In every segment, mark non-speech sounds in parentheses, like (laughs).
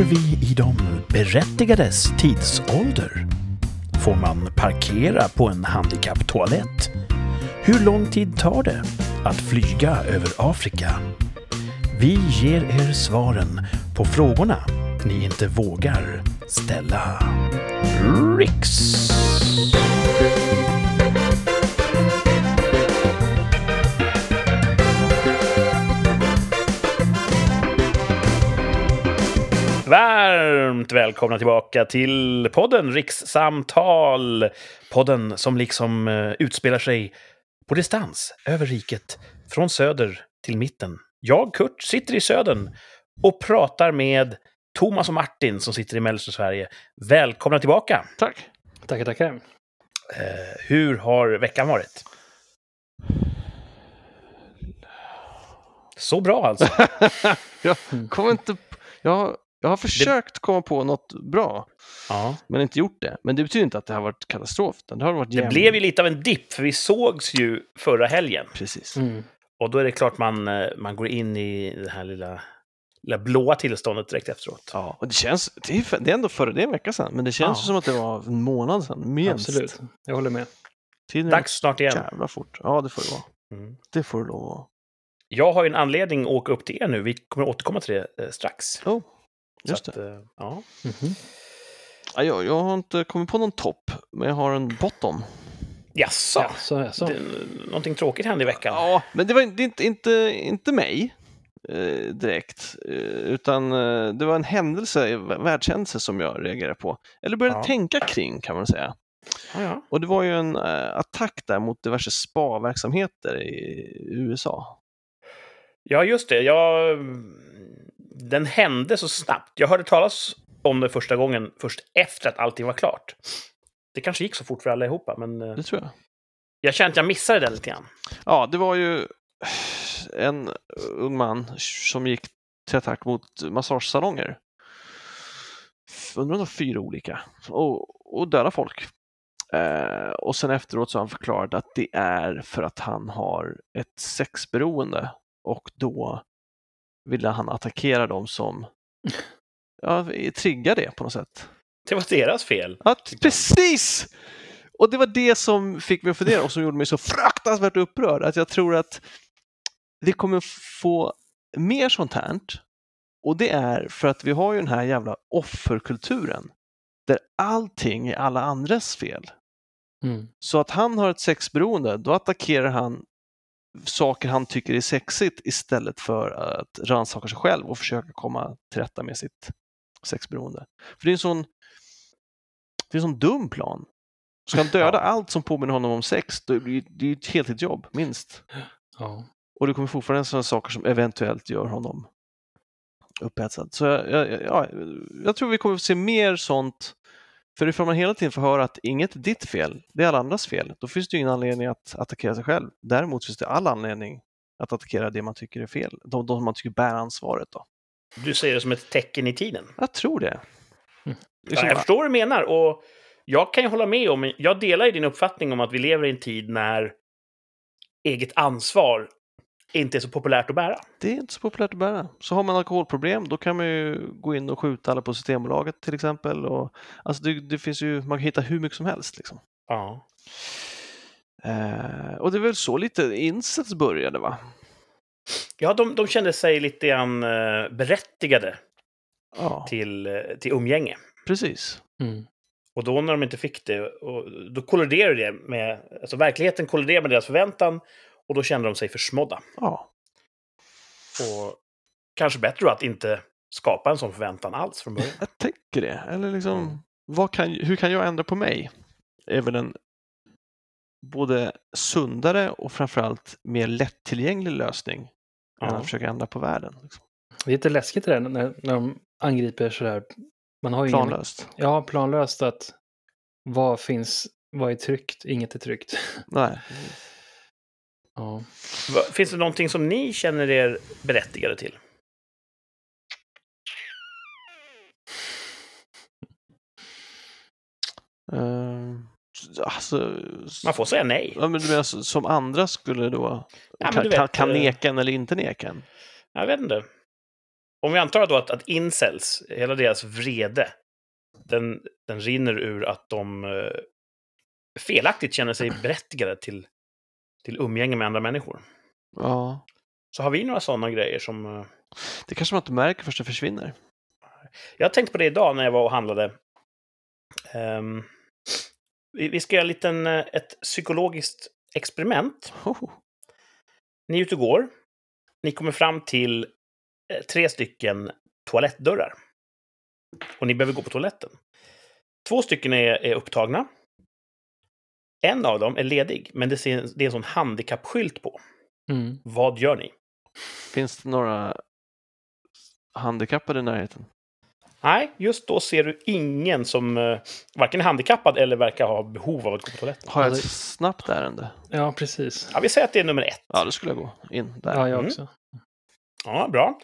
lever vi i de berättigades tidsålder? Får man parkera på en handikapptoalett? Hur lång tid tar det att flyga över Afrika? Vi ger er svaren på frågorna ni inte vågar ställa. Riks! Varmt välkomna tillbaka till podden Rikssamtal. Podden som liksom eh, utspelar sig på distans över riket, från söder till mitten. Jag, Kurt, sitter i södern och pratar med Thomas och Martin som sitter i mellersta Sverige. Välkomna tillbaka! Tack. Tackar, tackar. Eh, hur har veckan varit? Så bra alltså. (laughs) jag kommer inte... Jag, jag har försökt komma på något bra, Ja. men inte gjort det. Men det betyder inte att det har varit katastrof. Det har varit Det blev ju lite av en dipp, för vi sågs ju förra helgen. Precis. Mm. Och då är det klart man, eh, man går in i det här lilla, lilla blåa tillståndet direkt efteråt. Ja, och det känns... Det är, det är ändå före, det är en vecka sedan, men det känns Ja. som att det var en månad sedan, minst. Absolut, jag håller med. Tiden Dags snart igen. jävla fort. Ja, det får det vara. Mm. Det får det lov vara. Jag har ju en anledning att åka upp till er nu. Vi kommer återkomma till det eh, strax. Oh, just att, det. eh, ja. Mhm. Ja, jag, jag har inte kommit på någon topp, men jag har en bottom. Jaså? Ja, så, så. Det, någonting tråkigt hände i veckan? Ja, men det var det är inte, inte, inte mig eh, direkt, eh, utan eh, det var en händelse, världshändelse som jag reagerade på. Eller började Ja. tänka kring kan man säga. Ja, ja. Och det var ju en eh, attack där mot diverse spa-verksamheter i USA. ja just det. Jag, den hände så snabbt. Jag hörde talas om det första gången först efter att allting var klart. Det kanske gick så fort för allihopa, men eh, Det tror jag. jag kände att jag missade den lite grann. Ja, det var ju en ung man som gick till attack mot massagesalonger. Undrar om det var fyra olika. Och, och döda folk. Eh, och sen efteråt så har han förklarat att det är för att han har ett sexberoende och då ville han attackera dem som (laughs) ja, triggar det på något sätt. Det var deras fel. Ja, precis! Och det var det som fick mig att fundera och som gjorde mig så fruktansvärt upprörd att jag tror att vi kommer få mer sånt här. Och det är för att vi har ju den här jävla offerkulturen där allting är alla andras fel. Mm. Så att han har ett sexberoende, då attackerar han saker han tycker är sexigt istället för att rannsaka sig själv och försöka komma till rätta med sitt sexberoende. För det är en sån, det är en sån dum plan. Ska han döda Ja. allt som påminner honom om sex, det ju ett heltidsjobb, minst. Ja. Och det kommer fortfarande sådana saker som eventuellt gör honom upphetsad. Så jag, jag, ja, jag tror vi kommer få se mer sånt. För ifall man hela tiden får höra att inget är ditt fel, det är alla andras fel, då finns det ju ingen anledning att attackera sig själv. Däremot finns det all anledning att attackera det man tycker är fel, de, de man tycker bär ansvaret. Då. Du säger det som ett tecken i tiden. Jag tror det. Mm. Ja, jag förstår vad du menar. Och jag kan ju hålla med om, jag delar ju din uppfattning om att vi lever i en tid när eget ansvar inte är så populärt att bära. det är inte så populärt att bära. Så har man alkoholproblem, då kan man ju gå in och skjuta alla på Systembolaget till exempel. Och, alltså det, det finns ju, man kan hitta hur mycket som helst. Liksom. Ja. Eh, och det är väl så lite Incels började va? Ja, de, de kände sig lite grann eh, berättigade Ja, till, eh, till umgänge. precis. Mm. Och då när de inte fick det, och då kolliderar det med... Alltså verkligheten kolliderar med deras förväntan och då kände de sig försmådda. Ja, Och kanske bättre då att inte skapa en sån förväntan alls från början. jag tänker det. Eller liksom, Mm. vad kan, hur kan jag ändra på mig? är väl en både sundare och framförallt mer lättillgänglig lösning än Ja. att försöka ändra på världen. Liksom. Det är lite läskigt det där när, när de angriper sådär. Man har ju ingen, Planlöst. ja, planlöst att vad finns, vad är tryggt, inget är tryggt. Nej. (laughs) Ja. Finns det någonting som ni känner er berättigade till? Uh, alltså, Man får säga nej. ja, men du menar, som andra skulle då Ja, kan, vet, kan eh, neka en eller inte neka en? Jag vet inte. om vi antar då att, att incels, hela deras vrede, den, den rinner ur att de eh, felaktigt känner sig berättigade till, till umgänge med andra människor. Ja. Så har vi några sådana grejer som... eh, Det kanske man inte märker förrän det försvinner. Jag tänkte på det idag när jag var och handlade. Ehm, vi, vi ska göra en liten, eh, ett psykologiskt experiment. Oh. Ni är ute och går. Ni kommer fram till eh, tre stycken toalettdörrar. Och ni behöver gå på toaletten. Två stycken är, är upptagna. En av dem är ledig, men det, ser, det är en sån handikappskylt på. Mm. Vad gör ni? Finns det några handikappade i närheten? Nej, just då ser du ingen som eh, varken är handikappad eller verkar ha behov av att gå på toaletten. Har jag ett snabbt ärende? Ja, precis. Ja, vi säger att det är nummer ett. Ja, då skulle jag gå in där. Ja, jag Mm. också. Ja, bra.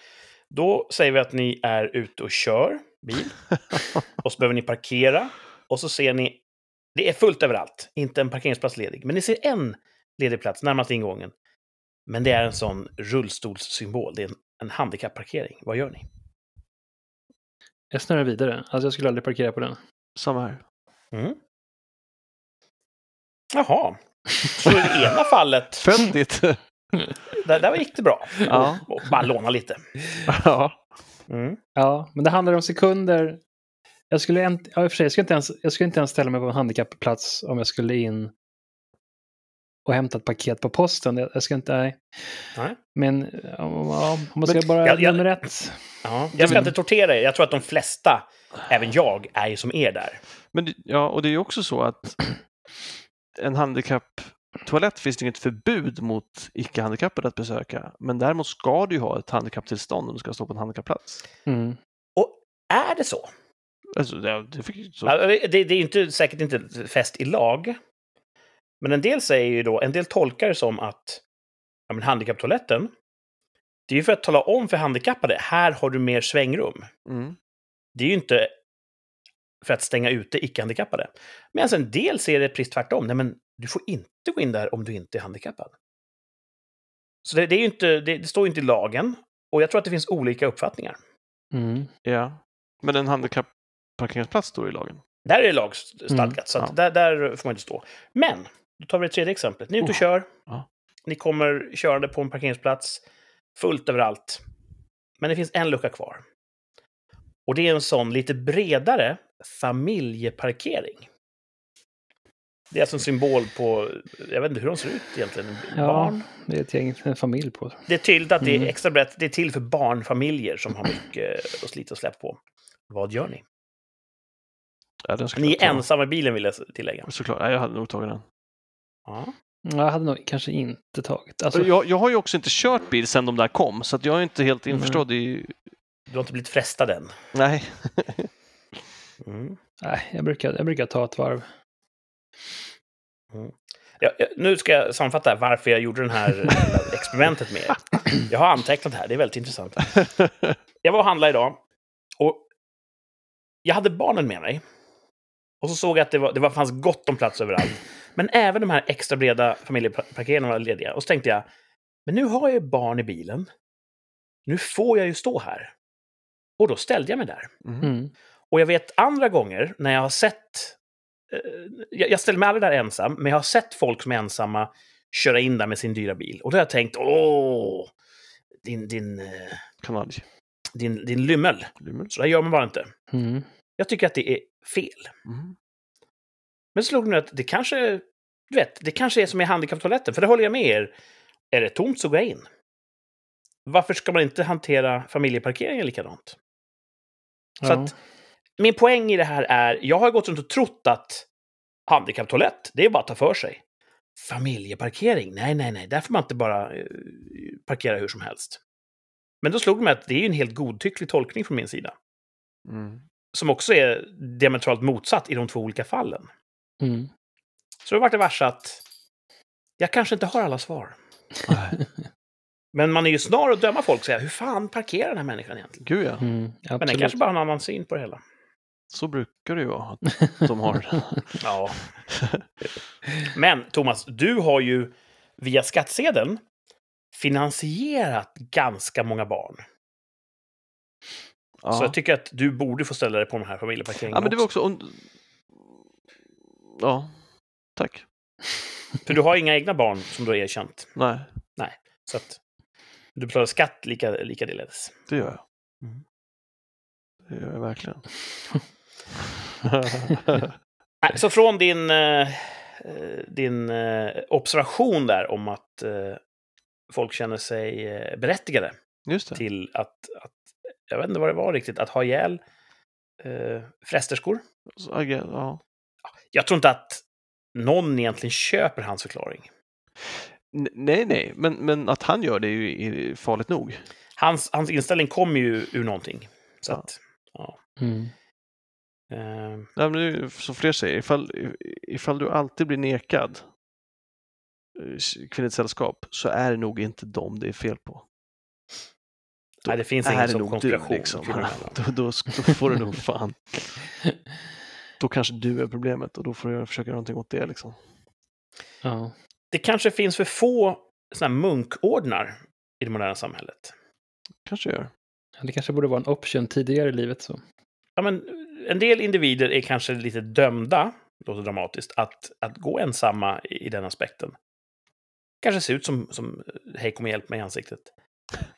Då säger vi att ni är ute och kör bil. (laughs) och så behöver ni parkera. Och så ser ni, det är fullt överallt. Inte en parkeringsplats ledig. Men ni ser en ledig plats närmast ingången. Men det är en sån rullstolssymbol. Det är en, en handikappparkering. Vad gör ni? Jag snurrar vidare. Alltså jag skulle aldrig parkera på den. Samma här. Mm. Jaha. Så i det (laughs) ena fallet, Föndigt! (laughs) där, där gick det bra. ja. Och bara låna lite. ja. Mm. Ja, men det handlar om sekunder. Jag skulle, en, ja, i och för sig, jag skulle, inte ens, jag skulle inte ens ställa mig på en handikappplats om jag skulle in och hämta ett paket på posten. Jag, jag ska inte, nej. Nej. Men ja, om man ska Men- bara, jag- jag- nummer ett. Ja, jag ska inte tortera er. Jag tror att de flesta, även jag, är ju som er där. Men ja, och det är ju också så att en handikapptoalett finns det inget förbud mot icke-handikappade att besöka. Men däremot ska du ju ha ett handikapptillstånd om du ska stå på en handikappplats. Mm. Är det så? Alltså, det, det fick, så, Det, det är ju inte, säkert inte fäst i lag. Men en del säger ju då, en del tolkar det som att ja, men handikapptoaletten, det är ju för att tala om för handikappade, här har du mer svängrum. mm. Det är ju inte för att stänga ute icke-handikappade. Medan en del ser det precis tvärtom. Nej, men du får inte gå in där om du inte är handikappad. Så det, det är ju inte, det, det står ju inte i lagen. Och jag tror att det finns olika uppfattningar. Mm. Ja. Men en handikappparkeringsplats står i lagen. Där är det lagstadgat, Mm, så att ja. där, där får man inte stå. Men, då tar vi det tredje exemplet. Ni är ute och Oh, kör. ja. Ni kommer körande på en parkeringsplats. Fullt överallt. Men det finns en lucka kvar. Och det är en sån lite bredare familjeparkering. Det är alltså en symbol på, jag vet inte hur de ser ut egentligen, Ja. barn. Det är ett gäng, en familj på. Det är tydligt att det är Mm. extra brett, det är till för barnfamiljer som har mycket att slita och släppa på. Vad gör ni? Ja, den Ni är ensamma i bilen vill jag tillägga. Såklart. Ja, jag hade nog tagit den. Ja. Jag hade nog kanske inte tagit. Alltså, Jag, jag har ju också inte kört bil sedan de där kom, så att jag är inte helt Mm. införstådd i... Du har inte blivit frestad än. Nej. (laughs) Mm. nej, jag, brukar, jag brukar ta ett varv. Ja, ja, nu ska jag sammanfatta varför jag gjorde det här (laughs) experimentet med er. Jag har antecknat här, det är väldigt intressant. (laughs) Jag var och handlade idag och jag hade barnen med mig. Och så såg jag att det, var, det var, fanns gott om plats överallt. Men även de här extra breda familjeparkeringarna var lediga. Och så tänkte jag, men nu har jag ju barn i bilen. Nu får jag ju stå här. Och då ställde jag mig där. Mm. Mm. Och jag vet andra gånger när jag har sett... Eh, jag, jag ställer mig aldrig där ensam, men jag har sett folk som är ensamma köra in där med sin dyra bil. Och då har jag tänkt, åh, din, din, eh, din, din lymmel. Lymmel. Så där gör man bara inte. Mm. Jag tycker att det är fel. Mm. Men så slog det att det kanske, du vet, det kanske är som i handikapptoaletten, för det håller jag med er. Är det tomt så går jag in. Varför ska man inte hantera familjeparkeringen likadant? Så Ja. att min poäng i det här är, jag har gått runt och trott att handikapptoalett, det är bara att ta för sig. Familjeparkering, nej, nej, nej, där får man inte bara eh, parkera hur som helst. Men då slog det mig att det är en helt godtycklig tolkning från min sida. Mm. Som också är diametralt motsatt i de två olika fallen. Mm. Så då vart det varse att jag kanske inte har alla svar. (laughs) Men man är ju snar att döma folk och säga, hur fan parkerar den här människan egentligen? Gud ja, Mm. Men den kanske bara har en annan syn på det hela. så brukar det ju vara att (laughs) de har. Ja. Men Thomas, du har ju via skattsedeln finansierat ganska många barn. Ja. Så jag tycker att du borde få ställa dig på den här familjeparkeringen ja, men det var också. Ja, tack. För du har inga egna barn som du har erkänt. Nej, Så att du betalar skatt lika, likaledes. det gör jag. Mm. Det gör jag verkligen. (laughs) Nej, Så från din, eh, eh, din eh, observation där om att eh, folk känner sig berättigade Just det. till att, att, jag vet inte vad det var riktigt, att ha ihjäl eh, frästerskor. Ja. Jag tror inte att någon egentligen köper hans förklaring. N- Nej, nej, men, men att han gör det är ju farligt nog. Hans, hans inställning kommer ju ur någonting. Så Ja. att, ja. Mm. Nej, Eh, men det är ju som fler säger, ifall, ifall du alltid blir nekad eh, kvinnligt sällskap så är det nog inte dem det är fel på. Då nej, det finns är ingen det sån nog du liksom. (laughs) Då, då, då får du nog fan. (laughs) Då kanske du är problemet och då får du försöka göra någonting åt det liksom. Ja. Det kanske finns för få såna här munkordnar i det moderna samhället. Kanske gör. Det kanske borde vara en option tidigare i livet. Så. Ja, men en del individer är kanske lite dömda, låter dramatiskt, att, att gå ensamma i, i den aspekten. Kanske se ut som, som hej kom och hjälp mig i ansiktet.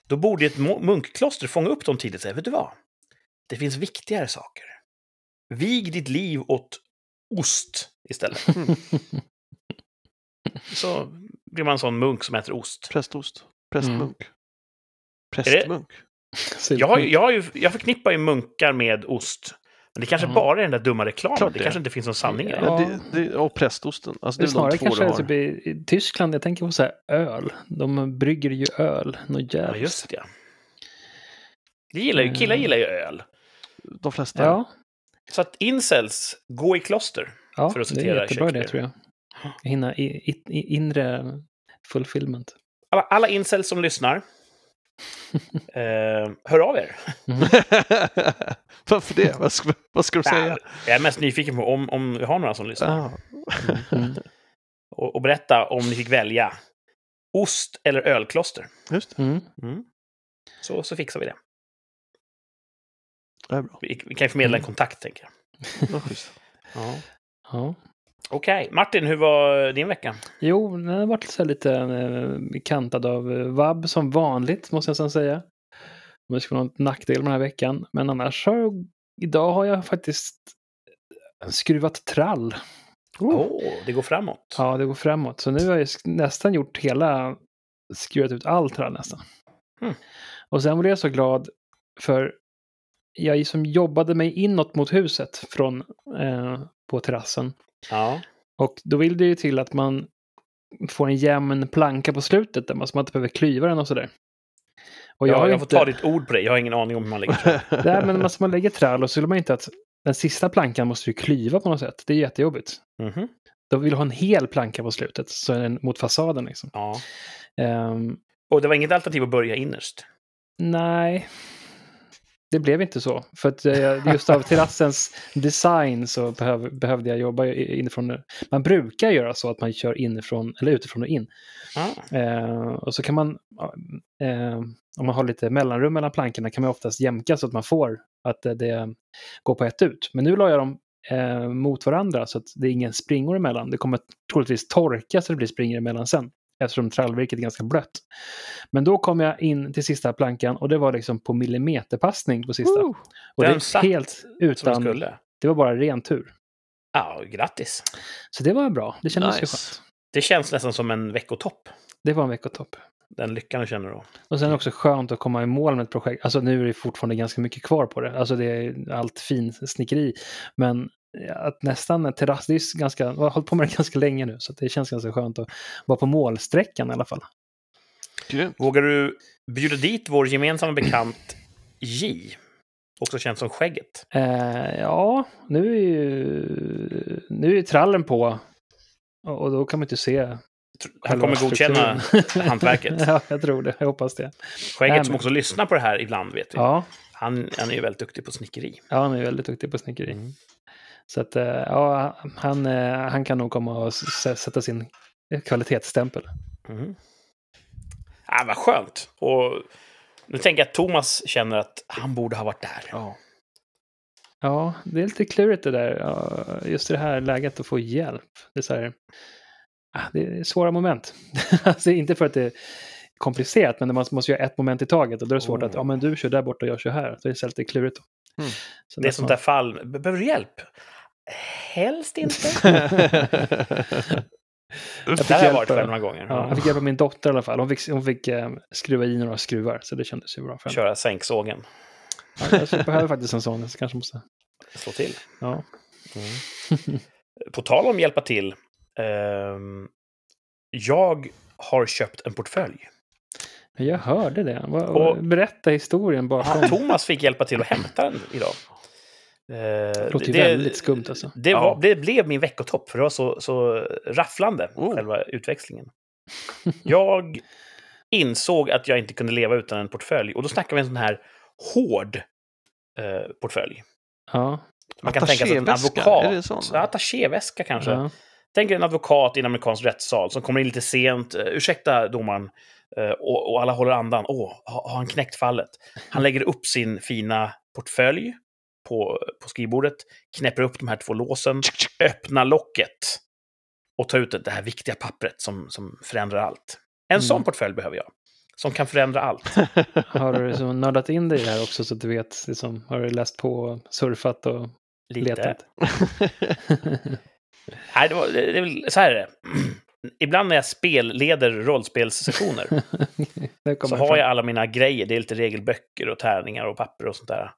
Då borde ett munkkloster fånga upp dem tidigt och säga, vet du vad? Det finns viktigare saker. Vig ditt liv åt ost istället. (laughs) Så blir man en sån munk som äter ost. Prästost. Prästmunk. det- Prästmunk. Jag, jag, jag förknippar ju munkar med ost. Men det kanske Ja. bara är den där dumma reklamen. Klart det det. kanske inte finns någon sanning i det. Ja. Ja. det, det, och prästosten. Alltså, Det det är de snarare två kanske har. typ i, i Tyskland, jag tänker på så här öl. De brygger ju öl. Något Ja, just det. Det gillar ju, killar Mm. gillar ju öl. De flesta. Ja, Så att incels, gå i kloster. ja För att det är citera jättebra det tror jag. Hinna i, i, i inre fulfillment. Alla, alla incels som lyssnar, eh, hör av er. (laughs) Varför det? Vad ska, vad ska du säga? Jag är mest nyfiken på om, om vi har några som lyssnar. Ah, Mm. (laughs) Och, och berätta om ni fick välja ost eller ölkloster. just det. Mm. Mm. Så, så fixar vi det. Det är bra. Vi, vi kan ju förmedla en Mm. kontakt, tänker jag. Ja. Ja. Okej, Martin, hur var din vecka? Jo, den har varit så lite eh, kantad av eh, vabb som vanligt, måste jag sedan säga. Om det skulle vara någon nackdel med den här veckan. Men annars har idag har jag faktiskt skruvat trall. Åh, det går framåt. Ja, det går framåt. Så nu har jag nästan gjort hela, skruvat ut all trall nästan. Mm. Och sen blev jag så glad för jag som jobbade mig inåt mot huset från eh, på terrassen. Ja. Och då vill det ju till att man får en jämn planka på slutet där man, så man inte behöver klyva den och sådär. Och jag ja, har jag får inte... ta ditt ord på det. Jag har ingen aning om hur man lägger. (laughs) Nej, men alltså man lägger trall och så vill man inte att den sista plankan måste ju klyva på något sätt. Det är jättejobbigt. Mhm. Då vill du ha en hel planka på slutet, så den mot fasaden liksom. Ja. Ehm, Och det var inget alternativ att börja innerst. nej, det blev inte så. För att eh, just av terrassens design så behöv, behövde jag jobba inifrån. Man brukar göra så att man kör inifrån, eller utifrån och in. Ja. Eh, och så kan man, eh, om man har lite mellanrum mellan plankorna, kan man oftast jämka så att man får att det, det går på ett ut. Men nu la jag dem eh, mot varandra så att det är ingen springor emellan. Det kommer troligtvis torka så det blir springor emellan sen. Eftersom trallvirket är ganska blött. Men då kom jag in till sista plankan och det var liksom på millimeterpassning på sista. Woo! och det är helt utan, skulle. det var bara ren tur. Ja, grattis. Så det var bra, det kändes ju Nice. skönt. Det känns nästan som en veckotopp. Det var en veckotopp. Den lyckan du känner då. Och sen också skönt att komma i mål med ett projekt. Alltså nu är det fortfarande ganska mycket kvar på det. Alltså det är allt fin snickeri. Men att nästan en terrass, det är ganska, jag har hållit på med det (laughs) ganska länge nu. Så att det känns ganska skönt att vara på målsträckan i alla fall. Grymt. Vågar du bjuda dit vår gemensamma bekant J? Också känd som Skägget. Eh, ja, nu är ju, nu är ju trallen på. Och och då kan man inte se. Han kommer godkänna (laughs) hantverket. ja, jag tror det. Jag hoppas det. Skägget Nej, som men- också lyssnar på det här ibland, vet vi. Ja, Han, han är ju väldigt duktig på snickeri. ja han är väldigt duktig på snickeri. Mm. Så att, eh, ja, han, eh, han kan nog komma och sätta sin kvalitetsstämpel. Mm. Ah, vad skönt! Och Nu tänker jag att Thomas känner att han borde ha varit där. Ja. Ja, det är lite klurigt det där. Just i det här läget att få hjälp. Det är så här, ah, det är svåra moment. (laughs) alltså inte för att det är komplicerat, men man måste göra ett moment i taget. Och då är det svårt att, Oh. ja men du kör där borta och jag kör här. Så det är lite klurigt. Då. Mm. Så Det är sånt där fall. Be- Behöver du hjälp? Helst inte. (laughs) Jag fick har jag varit eh, själv några gånger. Ja, jag fick hjälp av min dotter i alla fall. Hon fick, hon fick eh, skruva i några skruvar, så det kändes ju bra för henne. Köra sänksågen. Ja, jag behöver faktiskt en sån, så kanske måste... Slå till. Ja. På tal om hjälpa till. ehm, jag har köpt en portfölj. Jag hörde det. Berätta historien bakom. Ja, Thomas fick hjälpa till att hämta den idag. Eh, Det låter ju väldigt skumt alltså. Det, var, Ja. det blev min veckotopp, för det var så, så rafflande, Oh. själva utväxlingen. Jag insåg att jag inte kunde leva utan en portfölj, och då snackar vi en sån här hård eh, portfölj. Ja. Man kan tänka sig att en advokat... är det sån? Ja, attachéväska kanske. ja. Tänk en advokat i en amerikansk rättssal som kommer in lite sent. Uh, ursäkta domaren. Eh, och, och alla håller andan. Åh, har, har han knäckt fallet? Han lägger upp sin fina portfölj på, på skrivbordet, knäpper upp de här två låsen, öppnar locket och tar ut det här viktiga pappret som, som förändrar allt. En Mm. sån portfölj behöver jag. Som kan förändra allt. (laughs) Har du liksom nördat in dig i det här också så att du vet, liksom, har du läst på, och surfat och Lite. letat? (laughs) Nej, det, var, det, det är väl, så här är det. (clears throat) Ibland när jag spelleder rollspelssessioner (laughs) så har jag alla mina grejer, det är lite regelböcker och tärningar och papper och sånt där,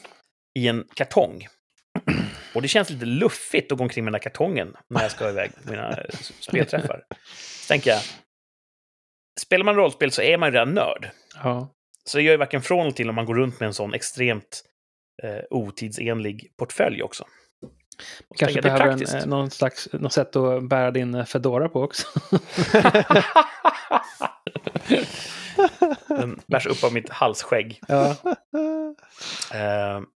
i en kartong. Och det känns lite luffigt att gå omkring med den här kartongen när jag ska iväg på mina eh, spelträffar. Så tänker jag, spelar man rollspel så är man ju redan nörd. Ja. Så det gör ju varken från eller till om man går runt med en sån extremt eh, otidsenlig portfölj också. Och Kanske behöver en, praktiskt. eh, någon slags, något sätt att bära din eh, Fedora på också. (laughs) (laughs) (laughs) Den bärs upp av mitt halsskägg. ja.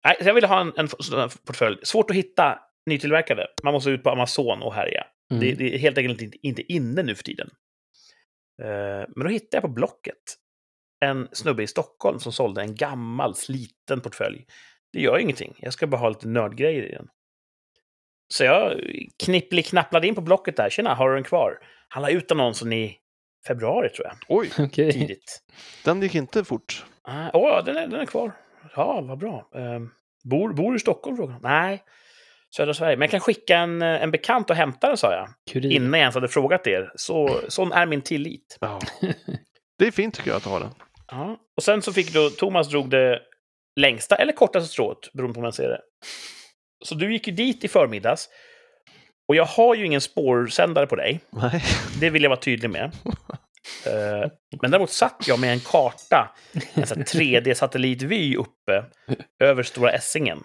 Nej, så jag ville ha en, en här portfölj. Svårt att hitta nytillverkade. Man måste ut på Amazon och härja. Mm. Det, det är helt enkelt inte, inte inne nu för tiden. Eh, men då hittade jag på Blocket en snubbe i Stockholm som sålde en gammal sliten portfölj. Det gör ingenting. Jag ska bara ha lite nördgrejer i den. Så jag knippli-knapplade in på Blocket där. Tjena, har du den kvar? Han la ut annonsen i februari, tror jag. Oj, (laughs) Okej. Tidigt. den gick inte fort. Ah, Åh, den, är, den är kvar. Ja, vad bra. Um, bor, bor du i Stockholm? Frågade han. Nej, södra Sverige. Men jag kan skicka en, eh, en bekant och hämta den, sa jag. Kurir. Innan jag ens hade frågat er. Så, sån är min tillit. Ja. (laughs) Det är fint tycker jag att ha den. Ja. Och sen så fick då Thomas drog det längsta eller kortaste strået, beroende på hur man ser det. Så du gick ju dit i förmiddags. Och jag har ju ingen spårsändare på dig. Nej. Det vill jag vara tydlig med. (laughs) Eh, Men däremot satt jag med en karta, en sån här 3D-satellitvy uppe över Stora Essingen.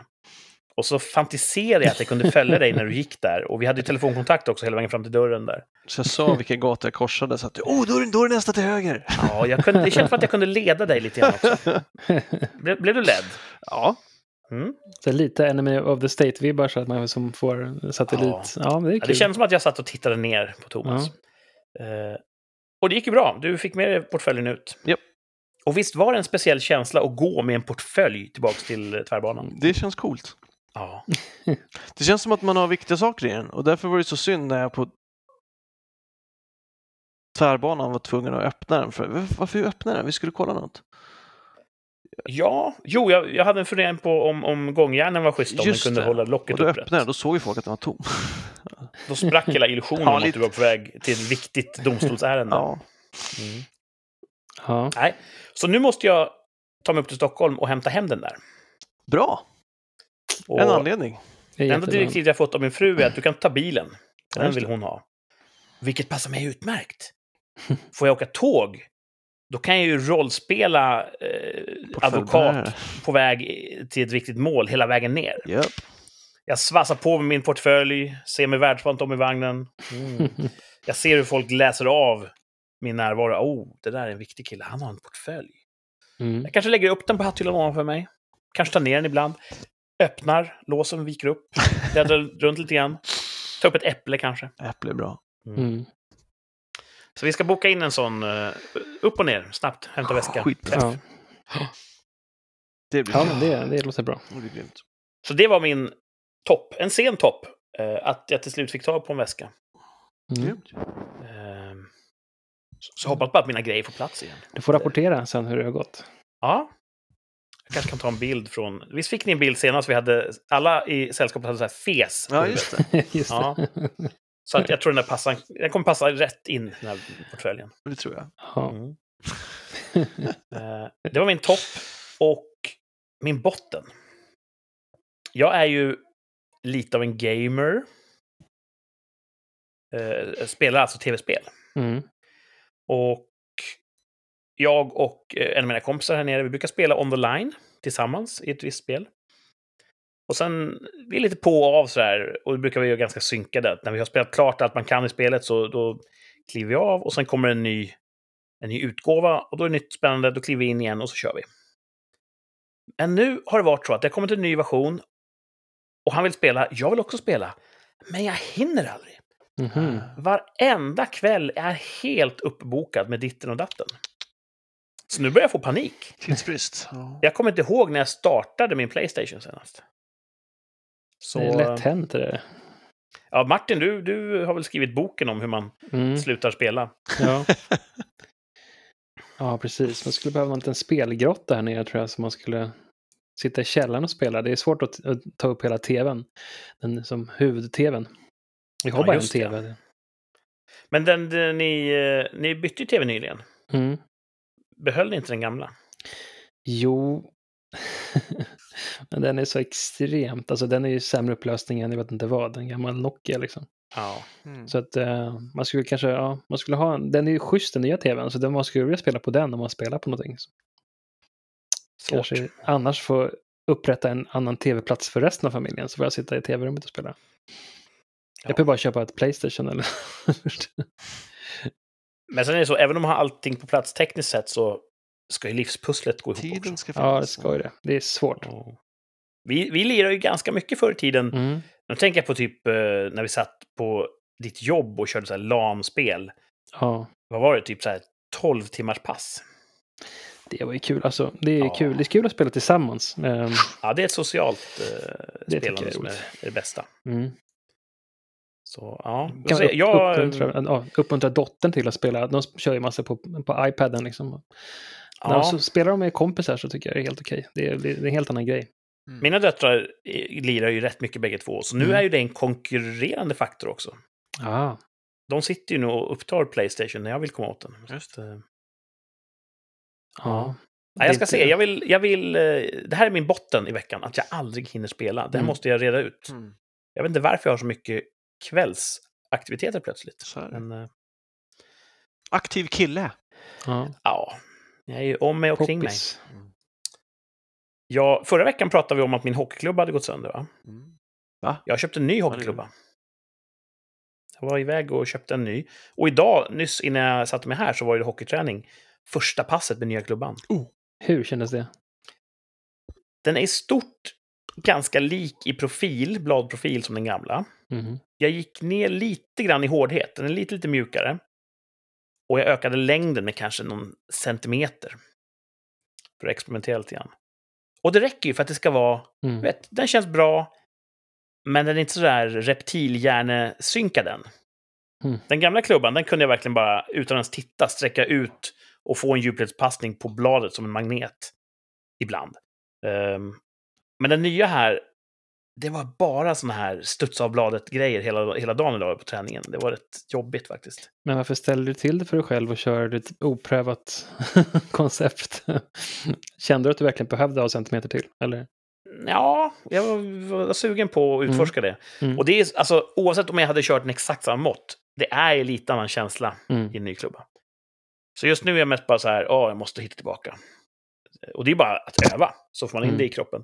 Och så fantiserade jag att jag kunde följa dig när du gick där. Och vi hade ju telefonkontakt också hela vägen fram till dörren där. Så jag sa vilken gata jag korsade så att oh, då är, det- då är det nästa till höger. Ja, jag kunde, det känns som att jag kunde leda dig lite grann också. (laughs) Blev, blev du ledd? Ja, Mm. Så lite Enemy of the State-vibbar så att man som får satellit. Ja, det är Ja, kul. det känns som att jag satt och tittade ner på Thomas. Eh, och det gick ju bra. Du fick med dig portföljen ut. Japp. Och visst var det en speciell känsla att gå med en portfölj tillbaka till eh, tvärbanan? det känns coolt. Ja. (laughs) Det känns som att man har viktiga saker i den och därför var det så synd när jag på tvärbanan var tvungen att öppna den. För, varför öppna den? Vi skulle kolla något. Ja, jo, jag, jag hade en fundering på om, om gångjärnen var schyssta, om den Just kunde det. hålla Och locket då upprätt. öppnade den, då såg ju folk att den var tom. Då sprack hela illusionen Ja, om att lite. du var på väg till ett viktigt domstolsärende. Ja. Mm. Ja. Nej, så nu måste jag ta mig upp till Stockholm och hämta hem den där. Bra, Och en anledning. Det enda direktivet jag fått av min fru är att du kan ta bilen. Den vill hon ha. Vilket passar mig utmärkt. Får jag åka tåg, då kan jag ju rollspela eh, advokat på väg till ett viktigt mål hela vägen ner. Japp. Jag svassar på med min portfölj, ser mig världsvant om i vagnen. Mm. (laughs) Jag ser hur folk läser av min närvaro. Oh, det där är en viktig kille. Han har en portfölj. Mm. Jag kanske lägger upp den på hatthyllan ovanför mig. Kanske tar ner den ibland. Öppnar, låsen viker upp. Bläddrar (laughs) runt lite grann. Ta upp ett äpple kanske. Äpple är bra. Mm. Så vi ska boka in en sån uh, upp och ner, snabbt, hämta väska. Skitbra. Ja. Det blir Ja, men det, det låter bra. det blir grymt. Så det var min topp. En sen topp. Eh, att jag till slut fick tag på en väska. Mm. Eh, så, så hoppas bara att mina grejer får plats igen. Du får rapportera sen hur det har gått. Ja. Jag kanske kan ta en bild från... Visst fick ni en bild senast? Vi hade, alla i sällskapet hade så här fes. Ja, just (laughs) det. Just Ja. Så att jag tror den, där passar, den kommer passa rätt in i den här portföljen. Det tror jag. Ja. Mm. Eh, det var min topp och min botten. Jag är ju lite av en gamer. Eh, spelar alltså tv-spel. Mm. Och jag och eh, en av mina kompisar här nere, vi brukar spela on the line tillsammans i ett visst spel. Och sen, vi är lite på och av sådär, och det brukar vi göra ganska synkade. När vi har spelat klart allt man kan i spelet så då kliver vi av och sen kommer en ny, en ny utgåva och då är det nytt spännande, då kliver vi in igen och så kör vi. Men nu har det varit så att det har kommit en ny version och han vill spela, jag vill också spela, men jag hinner aldrig. Mhm. Varenda kväll är helt uppbokad med ditten och datten. Så nu börjar jag få panik. Tidsbrist. Ja. Jag kommer inte ihåg när jag startade min Playstation senast. Så, Det är lätt hänt det där. ja, Martin, du, du har väl skrivit boken om hur man Mm. slutar spela? Ja. (laughs) ja, precis. Man skulle behöva en liten spelgrotta här nere tror jag, så man skulle sitta i källaren och spela. Det är svårt att, att ta upp hela tvn, den som huvud-tvn. Vi har Ja, bara en just det. tv. Men den, den, ni, eh, ni bytte ju tv nyligen. Mm. Behöll ni inte den gamla? Jo, (laughs) men den är så extremt, alltså den är ju sämre upplösning än jag vet inte vad, en gammal Nokia liksom. Ja. Mm. Så att eh, man skulle kanske, ja, man skulle ha en, den är ju schysst den nya tvn, så den, man skulle vilja spela på den om man spelar på någonting. Så Svårt. kanske annars få upprätta en annan tv-plats för resten av familjen, så får jag sitta i tv-rummet och spela. Jag behöver bara köpa ett Playstation eller... (laughs) Men sen är det så, även om man har allting på plats tekniskt sett så ska ju livspusslet gå ihop Tiden också. ska ja, det finnas. ska ju det. Det är svårt. Ja. Vi, vi lirar ju ganska mycket förr i tiden. Mm. Nu tänker jag på typ eh, när vi satt på ditt jobb och körde så här LAN-spel. Ja, Vad var det? Typ så här 12 timmars pass. det var ju kul. Alltså, det är Ja. kul. Det är kul att spela tillsammans. Ehm, Ja, det är ett socialt eh, tycker spelande jag som är, är det bästa. Mm. Så ja, Kan så, upp, jag, uppmuntra, ja, uppmuntra dottern till att spela. De kör ju massa på, på iPaden liksom. Ja, så spelar de med kompisar så tycker jag det är helt okej. Det, är, det är en helt annan grej. mina döttrar lirar ju rätt mycket bägge två, så nu Mm. är ju det en konkurrerande faktor också. Ah, De sitter ju nu och upptar Playstation när jag vill komma åt den. Just eh, ja. Nej, jag ska se. Jag vill, jag vill, eh, det här är min botten i veckan, att jag aldrig hinner spela. Det här Mm. måste jag reda ut. Mm. Jag vet inte varför jag har så mycket kvällsaktiviteter plötsligt. Men eh, Aktiv kille. Ja. ja, jag är ju om mig och kring mig. Poppis. Ja, förra veckan pratade vi om att min hockeyklubba hade gått sönder. Va? Mm. Jag köpte en ny hockeyklubba. Jag var iväg och köpte en ny. Och idag, nyss innan jag satte mig här, så var det hockeyträning. Första passet med nya klubban. Hur kändes det? Den är i stort ganska lik i profil, bladprofil, som den gamla. Mhm. Jag gick ner lite grann i hårdhet. Den är lite, lite mjukare. Och jag ökade längden med kanske någon centimeter. För att experimentera lite grann. Och det räcker ju för att det ska vara, Mm. vet, den känns bra. Men den är inte sådär reptilhjärnesynkad än. Mm. Den gamla klubban, den kunde jag verkligen bara utan ens titta sträcka ut och få en djupledspassning på bladet som en magnet. Ibland. Ehm, men den nya här, det var bara såna här studsa av bladet-grejer hela, hela dagen idag på träningen. Det var rätt jobbigt faktiskt. Men varför ställer du till det för dig själv och kör ett oprövat (laughs) koncept? (laughs) Kände du att du verkligen behövde ha centimeter till? Eller? Ja, jag var, var sugen på att utforska det. Mm. Och det är, alltså, oavsett om jag hade kört en exakt samma mått, det är ju lite annan känsla Mm. i en ny klubba. Så just nu är jag mest bara så här, ja, jag måste hitta tillbaka. Och det är bara att öva, så får man in Mm. det i kroppen.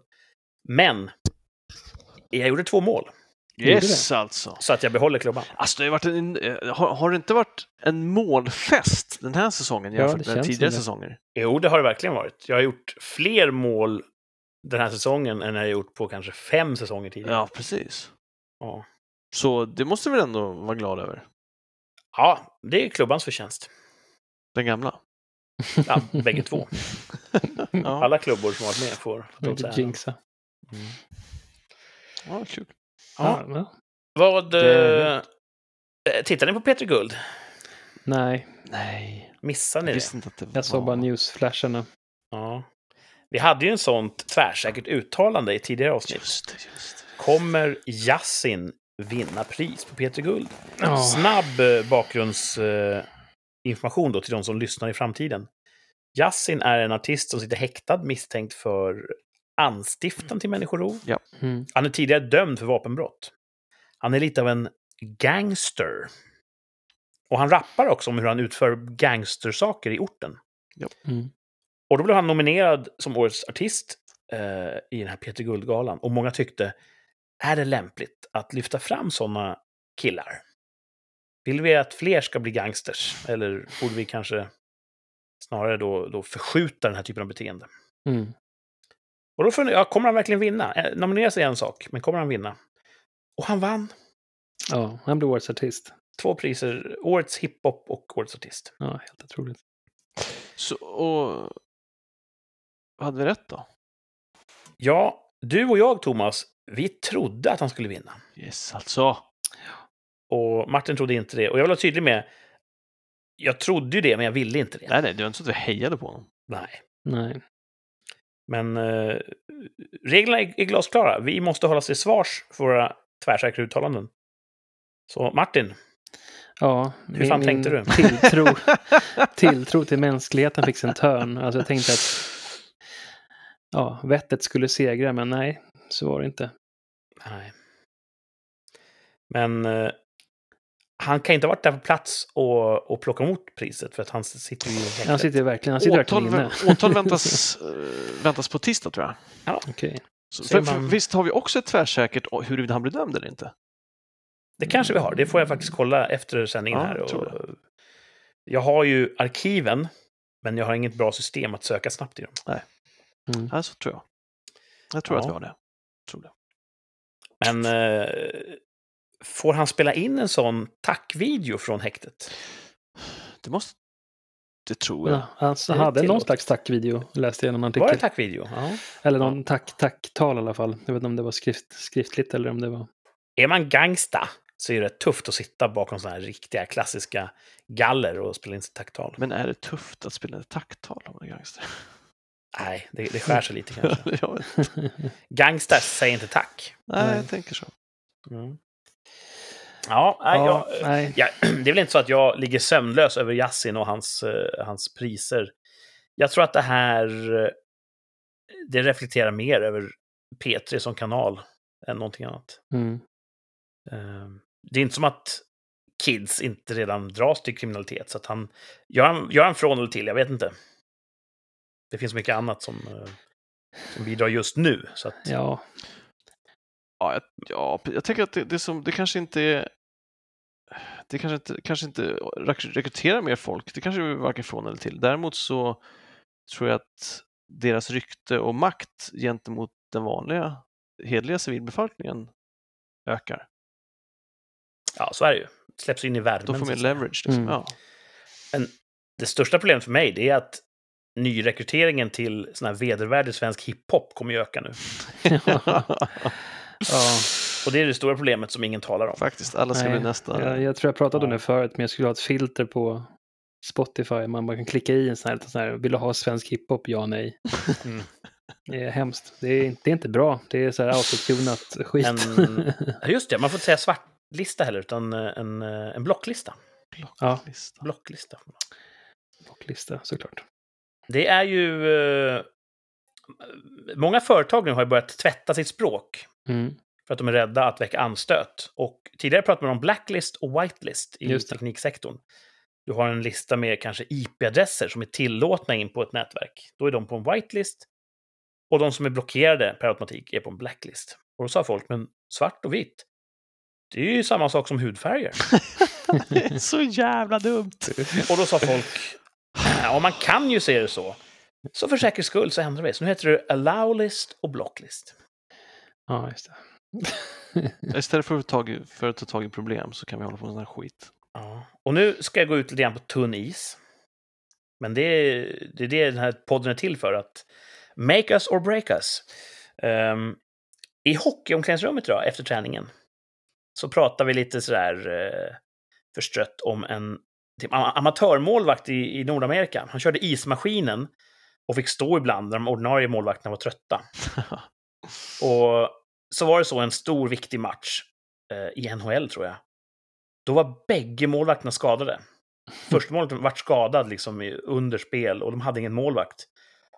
Men, jag gjorde två mål, Yes, alltså. så att jag behåller klubban. Alltså, det har, varit en, eh, har, har det inte varit en målfest den här säsongen Ja, jämfört det med tidigare säsonger? Jo, det har det verkligen varit. Jag har gjort fler mål den här säsongen än jag har gjort på kanske fem säsonger tidigare. Ja, precis. Ja, Så det måste vi väl ändå vara glada över? ja det är klubbans förtjänst. Den gamla? Ja, bägge två. (laughs) Ja, Alla klubbor som varit med får får ta åt sig jinxa. Mm. Ja, kul. Ja. Ja. Vad... Det- eh, tittar ni på Peter Guld? Nej, Nej, Missar ni jag det? visste inte att det var... jag såg bara newsflasharna. Ja. Vi hade ju en sånt tvärsäkert uttalande i tidigare avsnitt. Just det, just det. Kommer Yasin vinna pris på Peter Guld? Ja. Snabb eh, bakgrundsinformation då till de som lyssnar i framtiden. Yasin är en artist som sitter häktad misstänkt för anstiftan till människorov. Mm. Han är tidigare dömd för vapenbrott. Han är lite av en gangster. Och han rappar också om hur han utför gangstersaker i orten. Mm. Och då blev han nominerad som årets artist eh, i den här Peter Guld-galan. Och många tyckte, är det lämpligt att lyfta fram sådana killar? Vill vi att fler ska bli gangsters? Eller borde vi kanske snarare då, då förskjuta den här typen av beteende? Mm. Och då funderar jag, kommer han verkligen vinna? Eh, Nomineras är en sak, men kommer han vinna? Och han vann Ja, han blev årets artist. två priser, Årets hiphop och Årets artist. Ja, helt otroligt. Så, och... Hade vi rätt då? Ja, du och jag, Thomas, vi trodde att han skulle vinna. Yes, alltså. Och Martin trodde inte det. Och jag vill vara tydlig med, jag trodde ju det, men jag ville inte det. Nej, nej, det var inte så att vi hejade på honom. Nej. Nej. Men eh, reglerna är, är glasklara. Vi måste hålla till svars för våra tvärsäkra uttalanden. Så Martin, Ja, Hur fan tänkte du? (laughs) Tilltro, tilltro till mänskligheten fick en törn. Alltså jag tänkte att ja, vettet skulle segra, men nej, så var det inte. Nej. Men eh, han kan inte ha varit där på plats och, och plocka emot priset för att han sitter ju i. Han sitter verkligen, han sitter Åtal, verkligen inne. åtal väntas, (laughs) eh, väntas på tisdag, tror jag. Okej. Så, Säger för, för, man- visst har vi också ett tvärsäkert huruvida han blir dömd eller inte? Det kanske vi har. Det får jag faktiskt kolla efter sändningen Ja, här. jag Och, jag har ju arkiven, men jag har inget bra system att söka snabbt i dem. Mm. Ja, så tror jag. Jag tror Ja. att vi har det. Jag tror det. Men eh, får han spela in en sån tackvideo från häktet? Det måste... Det tror jag. Ja, alltså, han är hade någon slags tackvideo, läste jag i någon Var det artikel. tackvideo? Ja. Eller någon tack, tacktal i alla fall. Jag vet inte om det var skrift, skriftligt eller om det var... Är man gangsta så är det tufft att sitta bakom sådana här riktiga klassiska galler och spela in sitt tacktal. Men är det tufft att spela ett tacktal om man är gangster? Nej, det, det skär sig lite kanske. (laughs) Gangsters säger inte tack. Nej, Nej. jag tänker så. Mm. Ja, nej, Ja, jag, nej. Ja, (clears throat) det är väl inte så att jag ligger sömnlös över Yasin och hans, eh, hans priser. Jag tror att det här eh, det reflekterar mer över P3 som kanal än någonting annat. Mm. Eh, Det är inte som att kids inte redan dras till kriminalitet, så att han gör han, gör han från eller till, jag vet inte. Det finns mycket annat som, eh, som bidrar just nu. Så att, Ja, Ja, jag, ja, jag tänker att det, det, som, det kanske inte är... Det kanske inte, kanske inte rek- rekryterar mer folk. Det kanske är varken från eller till. Däremot så tror jag att deras rykte och makt gentemot den vanliga hedliga civilbefolkningen ökar. ja, så är det ju. Släpps in i värmen. De får mer leverage. Liksom. Mm. Ja. det största problemet för mig det är att nyrekryteringen till sån här vedervärdig svensk hiphop kommer ju öka nu. (laughs) (laughs) (laughs) ja. Och det är det stora problemet som ingen talar om. Faktiskt, alla ska Nej, bli nästa. Jag, jag tror jag pratade om Ja. det förut, men jag skulle ha ett filter på Spotify. Man bara kan klicka i en sån här, sån här vill du ha svensk hiphop? Ja, nej. (laughs) Mm. Det är hemskt. Det är, det är inte bra. Det är så här autotunat skit. En- Ja, Just det, man får inte säga svartlista heller, utan eh, en, eh, en blocklista. Ja. Lista. Blocklista. Blocklista, såklart. Det är ju... Många företag nu har ju börjat tvätta sitt språk Mm. för att de är rädda att väcka anstöt. Och tidigare pratade man om blacklist och whitelist i tekniksektorn. Du har en lista med kanske IP-adresser som är tillåtna in på ett nätverk. Då är de på en whitelist. Och de som är blockerade per automatik är på en blacklist. Och då sa folk, men svart och vitt, det är ju samma sak som hudfärger. Det (laughs) är så jävla dumt. Och då sa folk, ja man kan ju se det så. Så för säkerhets skull så ändrar vi. Så nu heter det allow list och blocklist. Ja, just det. (laughs) Istället för att, ta, tag i- för att ta tag i problem så kan vi hålla på med sån här skit. Ja. Och nu ska jag gå ut lite grann på tunn is. Men det är, det är det den här podden är till för, att make us or break us. Um, I hockeyomklädningsrummet idag, efter träningen, så pratar vi lite sådär uh, förstrött om en typ, amatörmålvakt i, i Nordamerika. Han körde ismaskinen och fick stå ibland när de ordinarie målvakterna var trötta. (laughs) och så var det så en stor viktig match uh, i NHL, tror jag. Då var bägge målvakterna skadade. (laughs) Första målet vart skadad liksom under spel och de hade ingen målvakt.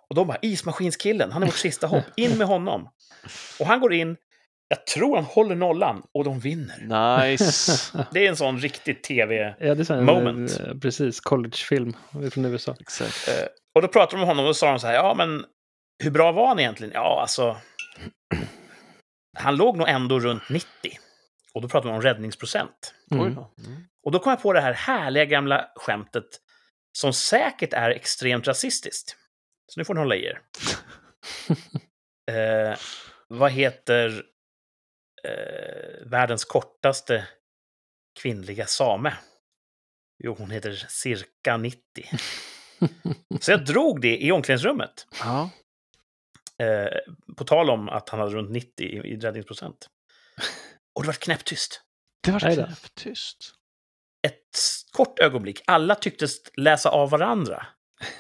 Och de bara, ismaskinskillen, han är vårt sista hopp, in med honom. Och han går in, jag tror han håller nollan och de vinner. Nice. (laughs) Det är en sån riktig tv Ja, det är eh, Precis, collegefilm från USA. Exakt. Och då pratade de med honom och då sa de så här, ja men hur bra var han egentligen? Ja, alltså... Han låg nog ändå runt 90. Och då pratade de om räddningsprocent. Mm. Och då kom jag på det här härliga gamla skämtet som säkert är extremt rasistiskt. Så nu får ni hålla i er. (laughs) eh, vad heter eh, världens kortaste kvinnliga same? Jo, hon heter cirka 90. (laughs) Så jag drog det i omklädningsrummet. Ja. Eh, på tal om att han hade runt 90 i, i räddningsprocent. Och det var knäpptyst. Det var knäpptyst. ett kort ögonblick. Alla tycktes läsa av varandra.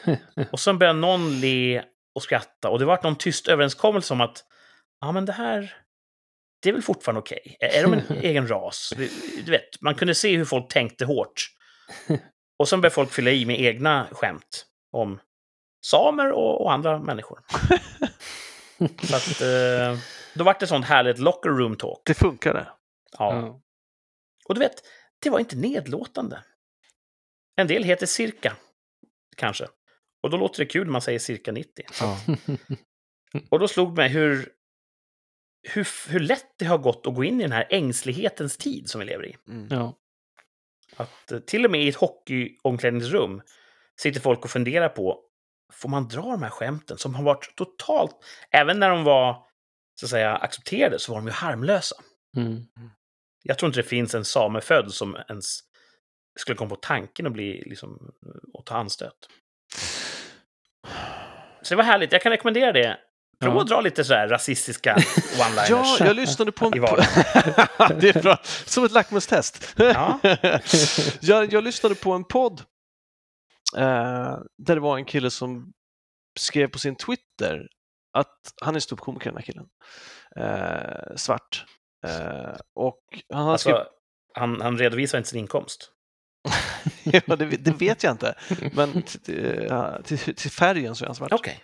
(laughs) Och sen började någon le och skratta. Och det var någon tyst överenskommelse om att ja, men det här, det är väl fortfarande okej. Är de en (laughs) egen ras? Du vet, man kunde se hur folk tänkte hårt. Och sen började folk fylla i med egna skämt om samer och, och andra människor. (laughs) Så att, eh, då var det sånt härligt locker room talk. Det funkade. Ja. Ja. Och du vet, det var inte nedlåtande. En del heter cirka, kanske. Och då låter det kul när man säger cirka 90. Ja. (laughs) Och då slog mig hur, hur, hur lätt det har gått att gå in i den här ängslighetens tid som vi lever i. Mm. Ja. Att eh, till och med i ett hockeyomklädningsrum sitter folk och funderar på, får man dra de här skämten som har varit totalt, även när de var så att säga accepterade så var de ju harmlösa. Mm. Jag tror inte det finns en samefödd som ens skulle komma på tanken att bli liksom, och ta anstöt. Så det var härligt. Jag kan rekommendera det. Prova att dra lite sådär rasistiska (laughs) one-liners. Ja, jag lyssnade på en... (laughs) Det är bra. Som ett lackmustest. Ja. (laughs) jag, jag lyssnade på en podd eh, där det var en kille som skrev på sin Twitter att han är ståuppkomiker den här killen. Eh, svart. Eh, och han. Alltså, han, han redovisar inte sin inkomst. ja, det, det vet jag inte, men till, ja, till, till färgen så är han svart. Okej.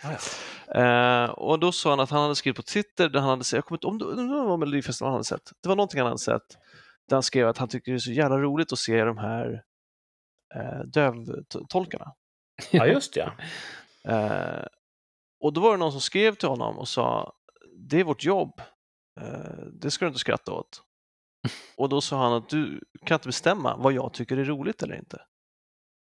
Eh, och då sa han att han hade skrivit på Twitter där han hade sett, jag kommer inte om det om det var Melodifestivalen han hade sett, det var någonting han hade sett där han skrev att han tycker det är så jävla roligt att se de här eh, dövtolkarna. ja, just ja. Eh, och då var det någon som skrev till honom och sa det är vårt jobb, eh, det ska du inte skratta åt. (laughs) Och då sa han att du kan inte bestämma vad jag tycker är roligt eller inte.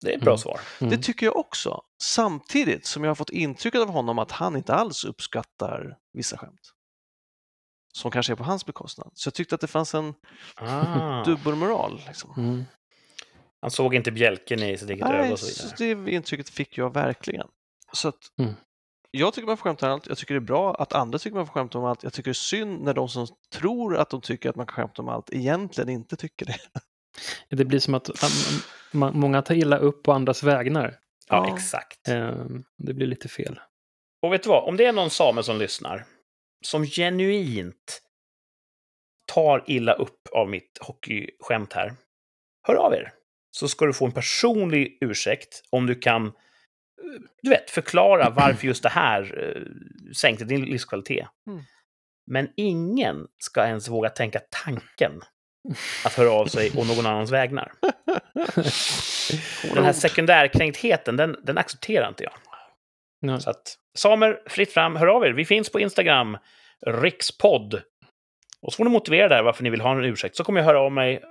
Det är ett bra Mm. svar. Mm. Det tycker jag också. Samtidigt som jag har fått intrycket av honom att han inte alls uppskattar vissa skämt. Som kanske är på hans bekostnad. Så jag tyckte att det fanns en Ah. dubbelmoral. Liksom. Mm. Han såg inte bjälken i sitt eget öga Nej, och så vidare. det intrycket fick jag verkligen. Så att Mm. Jag tycker man får skämta om allt. Jag tycker det är bra att andra tycker man får skämta om allt. Jag tycker det är synd när de som tror att de tycker att man kan skämta om allt egentligen inte tycker det. Det blir som att um, många tar illa upp på andras vägnar. Ja, Ja. exakt. Ehm, Det blir lite fel. Och vet du vad? Om det är någon same som lyssnar som genuint tar illa upp av mitt hockeyskämt här, hör av er. Så ska du få en personlig ursäkt om du kan, eh, du vet, förklara varför just det här eh, sänkte din livskvalitet. Mm. Men ingen ska ens våga tänka tanken att höra av sig å någon annans vägnar. Den här sekundärkränktheten, den, den accepterar inte jag. Ja. Så att, samer, fritt fram, hör av er. Vi finns på Instagram, rikspodd. Och så får ni motivera där varför ni vill ha en ursäkt. Så kommer jag höra av mig eh,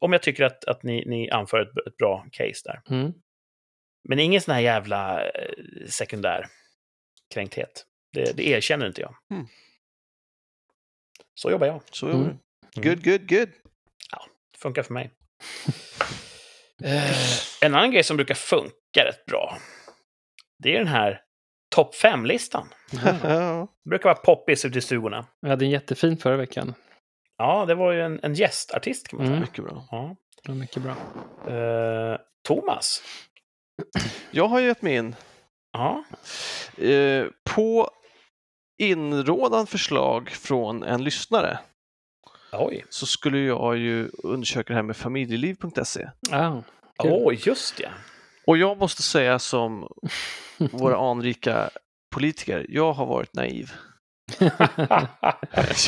om jag tycker att, att ni, ni anför ett, ett bra case där. Mm. Men ingen sån här jävla eh, sekundär kränkthet. Det, det erkänner inte jag. Mm. Så jobbar jag. Så det. Mm. Good, good, good. Det funkar för mig. Eh, en annan grej som brukar funka rätt bra, Det är den här topp fem-listan. Ja. (laughs) Det brukar vara poppis ute i stugorna. Jag hade en jättefin förra veckan. Ja, det var ju en, en gästartist kan man säga. Mm. Mycket bra. Ja. Det var mycket bra. Eh, Thomas. Jag har gett mig in Ja. eh, på inrådan förslag från en lyssnare Oj. så skulle jag ju undersöka det här med familjeliv.se. Ah. Åh, just det. Och jag måste säga som våra anrika politiker, jag har varit naiv. (laughs)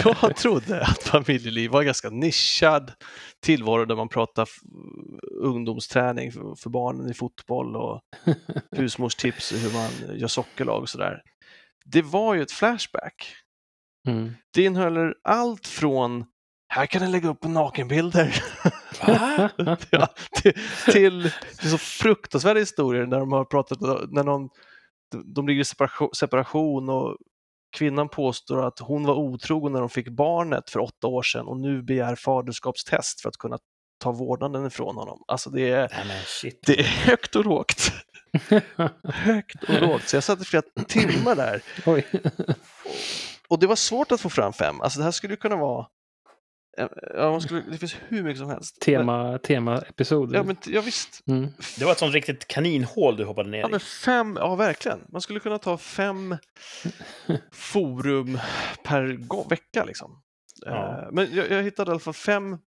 Jag trodde att familjeliv var en ganska nischad tillvaro där man pratar ungdomsträning för, för barnen i fotboll och husmorstips och hur man gör sockerlag och sådär. Det var ju ett Flashback. mm. Det innehåller allt från här kan ni lägga upp nakenbilder (laughs) ja, till, till så fruktansvärda historier när de har pratat när någon, de ligger i separation, separation och kvinnan påstår att hon var otrogen när de fick barnet för åtta år sedan och nu begär faderskapstest för att kunna ta vårdnaden ifrån honom. Alltså det är, Nej, det är högt och lågt. Högt och lågt. Så jag satt i flera timmar där (laughs) och det var svårt att få fram fem. Alltså det här skulle kunna vara Ja, man skulle, det finns hur mycket som helst. Tema, tema-episod. Ja, men, ja visst. mm. Det var ett sånt riktigt kaninhål du hoppade ner Ja, i. men fem, ja verkligen. Man skulle kunna ta fem (laughs) forum per vecka liksom. Ja. Eh, Men jag, jag hittade i alla fall fem,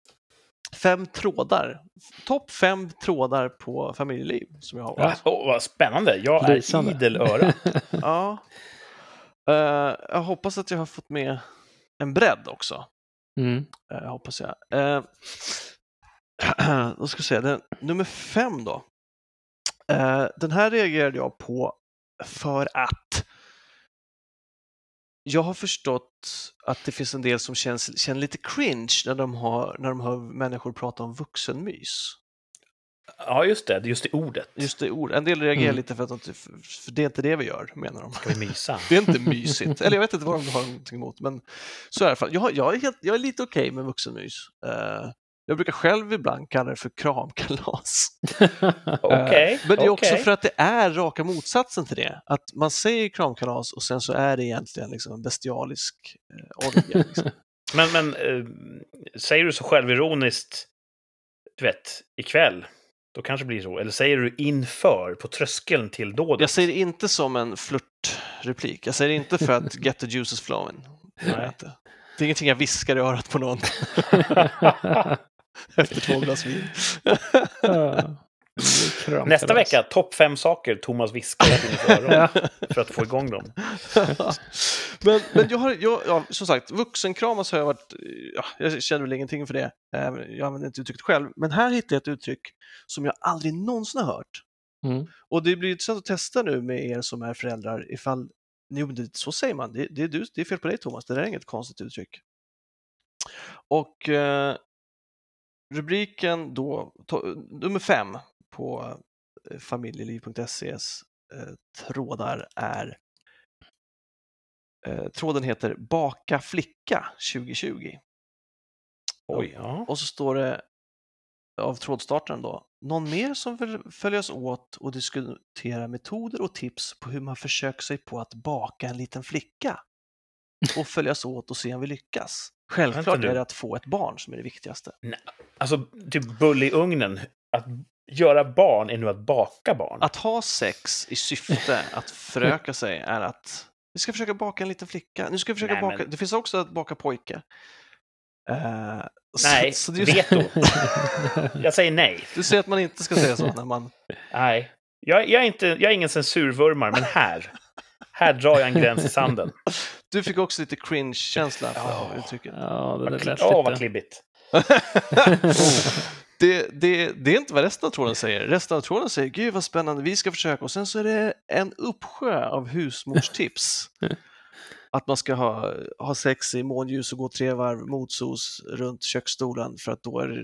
fem trådar. Topp fem trådar på familjeliv som jag har Ja. Åh, vad spännande. Jag är Lysande. idel öra. (laughs) Ja. Eh, jag hoppas att jag har fått med en bredd också. Mm. Eh, hoppas jag. Eh, (clears throat) då ska jag se, den, nummer fem då. Eh, den här reagerade jag på för att jag har förstått att det finns en del som känns, känner lite cringe när de, har, när de hör människor prata om vuxenmys. Ja, just det. Just det ordet. Just det ord. En del reagerar Mm. lite för att de, inte- för det är inte det vi gör, menar de. Ska vi mysa? (laughs) Det är inte mysigt. Eller jag vet inte vad de har någonting emot, men så är det i alla fall. Jag, jag, är, helt, jag är lite okej med vuxenmys. Eh, jag brukar själv ibland kalla det för kramkalas. (laughs) Okej. Eh, men det är också okej. för att det är raka motsatsen till det. Att man säger kramkalas och sen så är det egentligen liksom en bestialisk eh, orgie. (laughs) Liksom. Men, men eh, säger du så självironiskt, du vet, ikväll, då kanske det blir så. Eller säger du inför, på tröskeln till dådet? Jag säger det inte som en flörtreplik. Jag säger det inte för att get the juices flowing. Nej. inte. det är ingenting jag viskar i örat på någon (laughs) efter två glas vin. Nästa vecka, topp fem saker Thomas viskar (laughs) Ja. för att få igång dem. (laughs) men men jag har, jag, ja, som sagt, vuxenkramas har jag varit, ja, jag känner väl ingenting för det. Eh, Jag använder inte uttrycket själv, men här hittar jag ett uttryck som jag aldrig någonsin har hört. Mm. Och det blir intressant att testa nu med er som är föräldrar ifall, jo, men det, så säger man, det, det, är du, det är fel på dig Thomas, det där är inget konstigt uttryck. Och eh, rubriken då, to, nummer fem på eh, familjeliv.ses eh, trådar är eh, Tråden heter Baka flicka 2020 Oj, ja. och så står det av trådstartaren då, någon mer som vill följas åt och diskutera metoder och tips på hur man försöker sig på att baka en liten flicka och följas åt och se om vi lyckas. Självklart är det att få ett barn som är det viktigaste. Alltså, typ bull i ugnen. Att göra barn är nu att baka barn. Att ha sex i syfte att (laughs) föröka sig är att vi ska försöka baka en liten flicka. Nu ska vi försöka Nej, baka, men- det finns också att baka pojke. Så- Nej, (laughs) så det är just- veto. (laughs) Jag säger nej. Du säger att man inte ska säga så när man... Nej. Jag, jag, är inte, jag är ingen censurvurmare, men här. Här drar jag en gräns i sanden. Du fick också lite cringe-känsla för Ja. uttrycket. Ja, det där lät Åh, vad lite... klibbigt. Det, det, det är inte vad resten av tråden säger. Resten av tråden säger gud vad spännande, vi ska försöka. Och sen så är det en uppsjö av husmorstips. (laughs) Att man ska ha, ha sex i månljus och gå tre varv motsos runt köksstolen för att då är det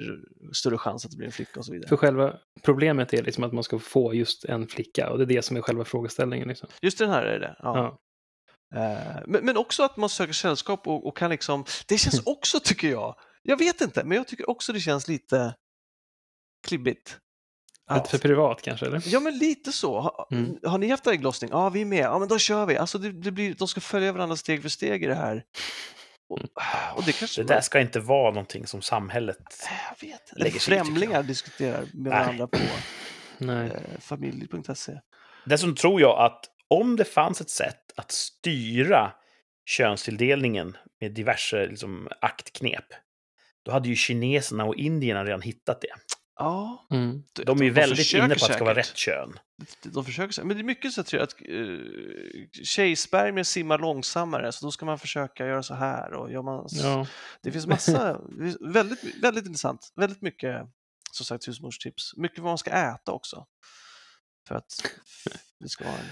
större chans att det blir en flicka och så vidare. För själva problemet är liksom att man ska få just en flicka och det är det som är själva frågeställningen. Liksom. Just den här är det. Ja. Ja. Eh, Men, men också att man söker sällskap och, och kan liksom, det känns (laughs) också tycker jag, jag vet inte, men jag tycker också det känns lite klibbigt. Ja. Lite för privat kanske, eller? Ja, men lite så. Har, Mm. har ni haft ägglossning? Ja, vi är med. Ja, men då kör vi. Alltså, det, det blir, de ska följa varandra steg för steg i det här. Och, och det kanske... Det där ska inte vara någonting som samhället... jag vet lägger sig Främlingar diskuterar med Nej. varandra på (clears throat) Nej. eh, familj.se. Dessutom tror jag att om det fanns ett sätt att styra könstilldelningen med diverse liksom, aktknep, då hade ju kineserna och indierna redan hittat det. Ja, Mm. De är ju väldigt försöker inne på att det ska vara rätt kön. De försöker, säkert. men det är mycket så jag att uh, tjejspermier simmar långsammare, så då ska man försöka göra så här. Och gör man, Ja. Det finns massa, väldigt, väldigt intressant, väldigt mycket som sagt husmorstips. Mycket vad man ska äta också. För att det ska vara en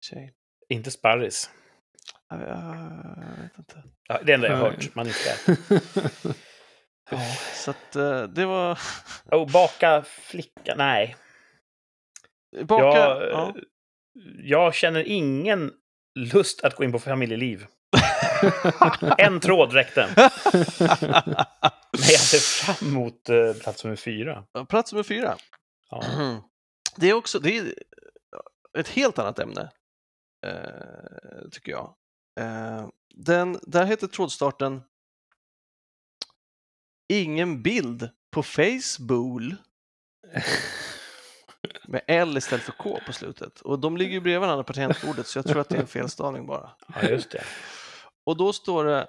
tjej. Inte sparris. Jag, vet inte. Ja, det enda jag har hört. Man inte (laughs) ska. Ja, så att eh, det var... Och baka flicka? Nej. Baka, jag, ja. jag känner ingen lust att gå in på familjeliv. (laughs) en tråd räckte. (laughs) Men jag ser fram emot eh, plats nummer fyra. Plats nummer fyra. Ja. (clears throat) Det är också det är ett helt annat ämne, eh, tycker jag. Eh, den, där heter trådstarten Ingen bild på Facebook (laughs) med L istället för K på slutet. Och de ligger ju bredvid varandra på tangentbordet så jag tror att det är en felstavning bara. ja, just det. Och då står det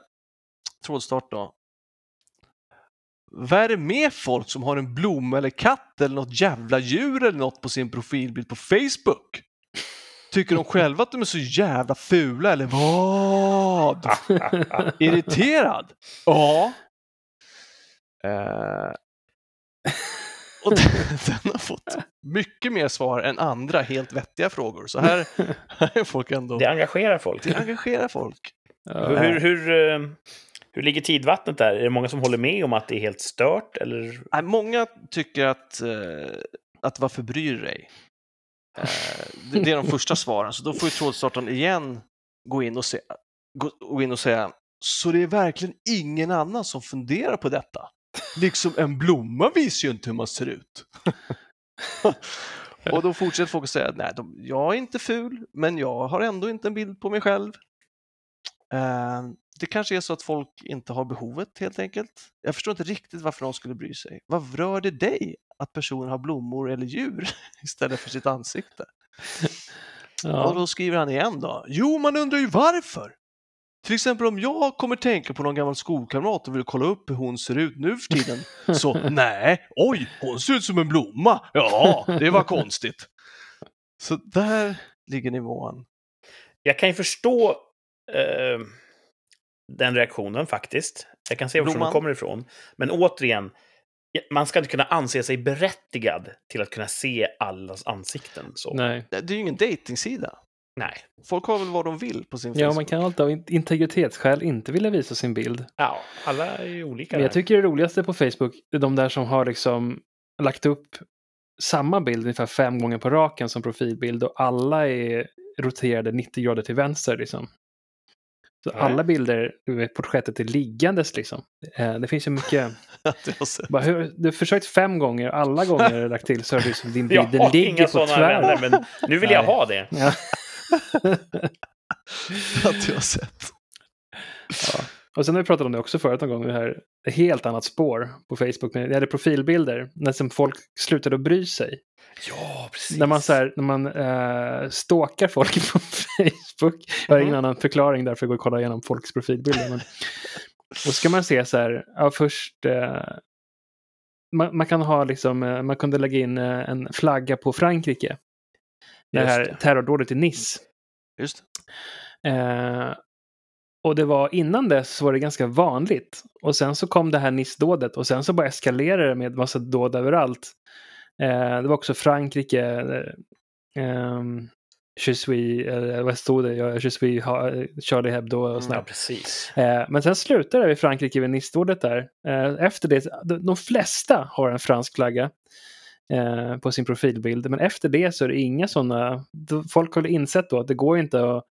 trådstart då. Vad är det med folk som har en blomma eller katt eller något jävla djur eller något på sin profilbild på Facebook? Tycker de själva att de är så jävla fula eller vad? (laughs) Irriterad? Ja. Eh, (laughs) och den, den har fått mycket mer svar än andra helt vettiga frågor. Så här, (laughs) här är folk ändå... Det engagerar folk. Det engagerar folk. Ja. Hur, hur, hur, eh, hur ligger tidvattnet där? Är det många som håller med om att det är helt stört? Eller? Nej, många tycker att, eh, att varför bryr du dig? Eh, det, det är de första (laughs) svaren, så då får ju trådstartaren igen gå in och, se, gå, gå in och säga så det är verkligen ingen annan som funderar på detta? Liksom en blomma visar ju inte hur man ser ut. (laughs) och då fortsätter folk att säga nej, de, jag är inte ful, men jag har ändå inte en bild på mig själv. Eh, det kanske är så att folk inte har behovet helt enkelt. Jag förstår inte riktigt varför de skulle bry sig. Vad rör det dig att personen har blommor eller djur (laughs) istället för sitt ansikte? Och Ja. då skriver han igen då. Jo, man undrar ju varför. Till exempel om jag kommer tänka på någon gammal skolkamrat och vill kolla upp hur hon ser ut nu för tiden. (laughs) Så nej, oj, hon ser ut som en blomma. Ja, det var konstigt. Så där ligger nivån. Jag kan ju förstå eh, den reaktionen faktiskt. Jag kan se var den kommer ifrån. Men återigen, man ska inte kunna anse sig berättigad till att kunna se allas ansikten. Så. Nej. Det är ju ingen dejtingsida. Nej. Folk har väl vad de vill på sin Ja, Facebook. man kan alltid av in- integritetsskäl inte vilja visa sin bild. Ja, alla är ju olika. Men jag där. tycker det roligaste på Facebook är de där som har liksom lagt upp samma bild ungefär fem gånger på raken som profilbild och alla är roterade 90 grader till vänster liksom. Så Nej. alla bilder, du porträttet är liggandes liksom. Eh, Det finns ju mycket. (laughs) Jag har. Bara, hur, du har försökt fem gånger, alla gånger har du lagt till så är det som din (laughs) jag bild den har ligger inga på sådana tvär. vänner, men nu vill jag (laughs) ha det. Ja. (laughs) Att jag har sett. Ja. Och sen har vi pratat om det också förut någon gång, det här ett helt annat spår på Facebook. När det gäller profilbilder, när som folk slutade att bry sig. Ja, precis. När man, så här, när man äh, stalkar folk (laughs) på Facebook. Jag har ingen Mhm. annan förklaring därför jag går och kollar igenom folks profilbilder. Men... Och så ska man se så här, ja först... eh, man, man kan ha liksom, eh, man kunde lägga in eh, en flagga på Frankrike. Det här det. terrordådet i Nice. Just Eh, och det var innan dess så var det ganska vanligt. Och sen så kom det här Nice-dådet och sen så bara eskalerade det med massa dåd överallt. Eh, det var också Frankrike. Eh, ehm, Je suis, eh, vad stod det? Je suis ha, Charlie Hebdo och sånt Ja, där. precis. Eh, men sen slutade det i Frankrike vid Nice-dådet där. Eh, efter det, de, de flesta har en fransk flagga eh, på sin profilbild. Men efter det så är det inga sådana. Folk har insett då att det går inte att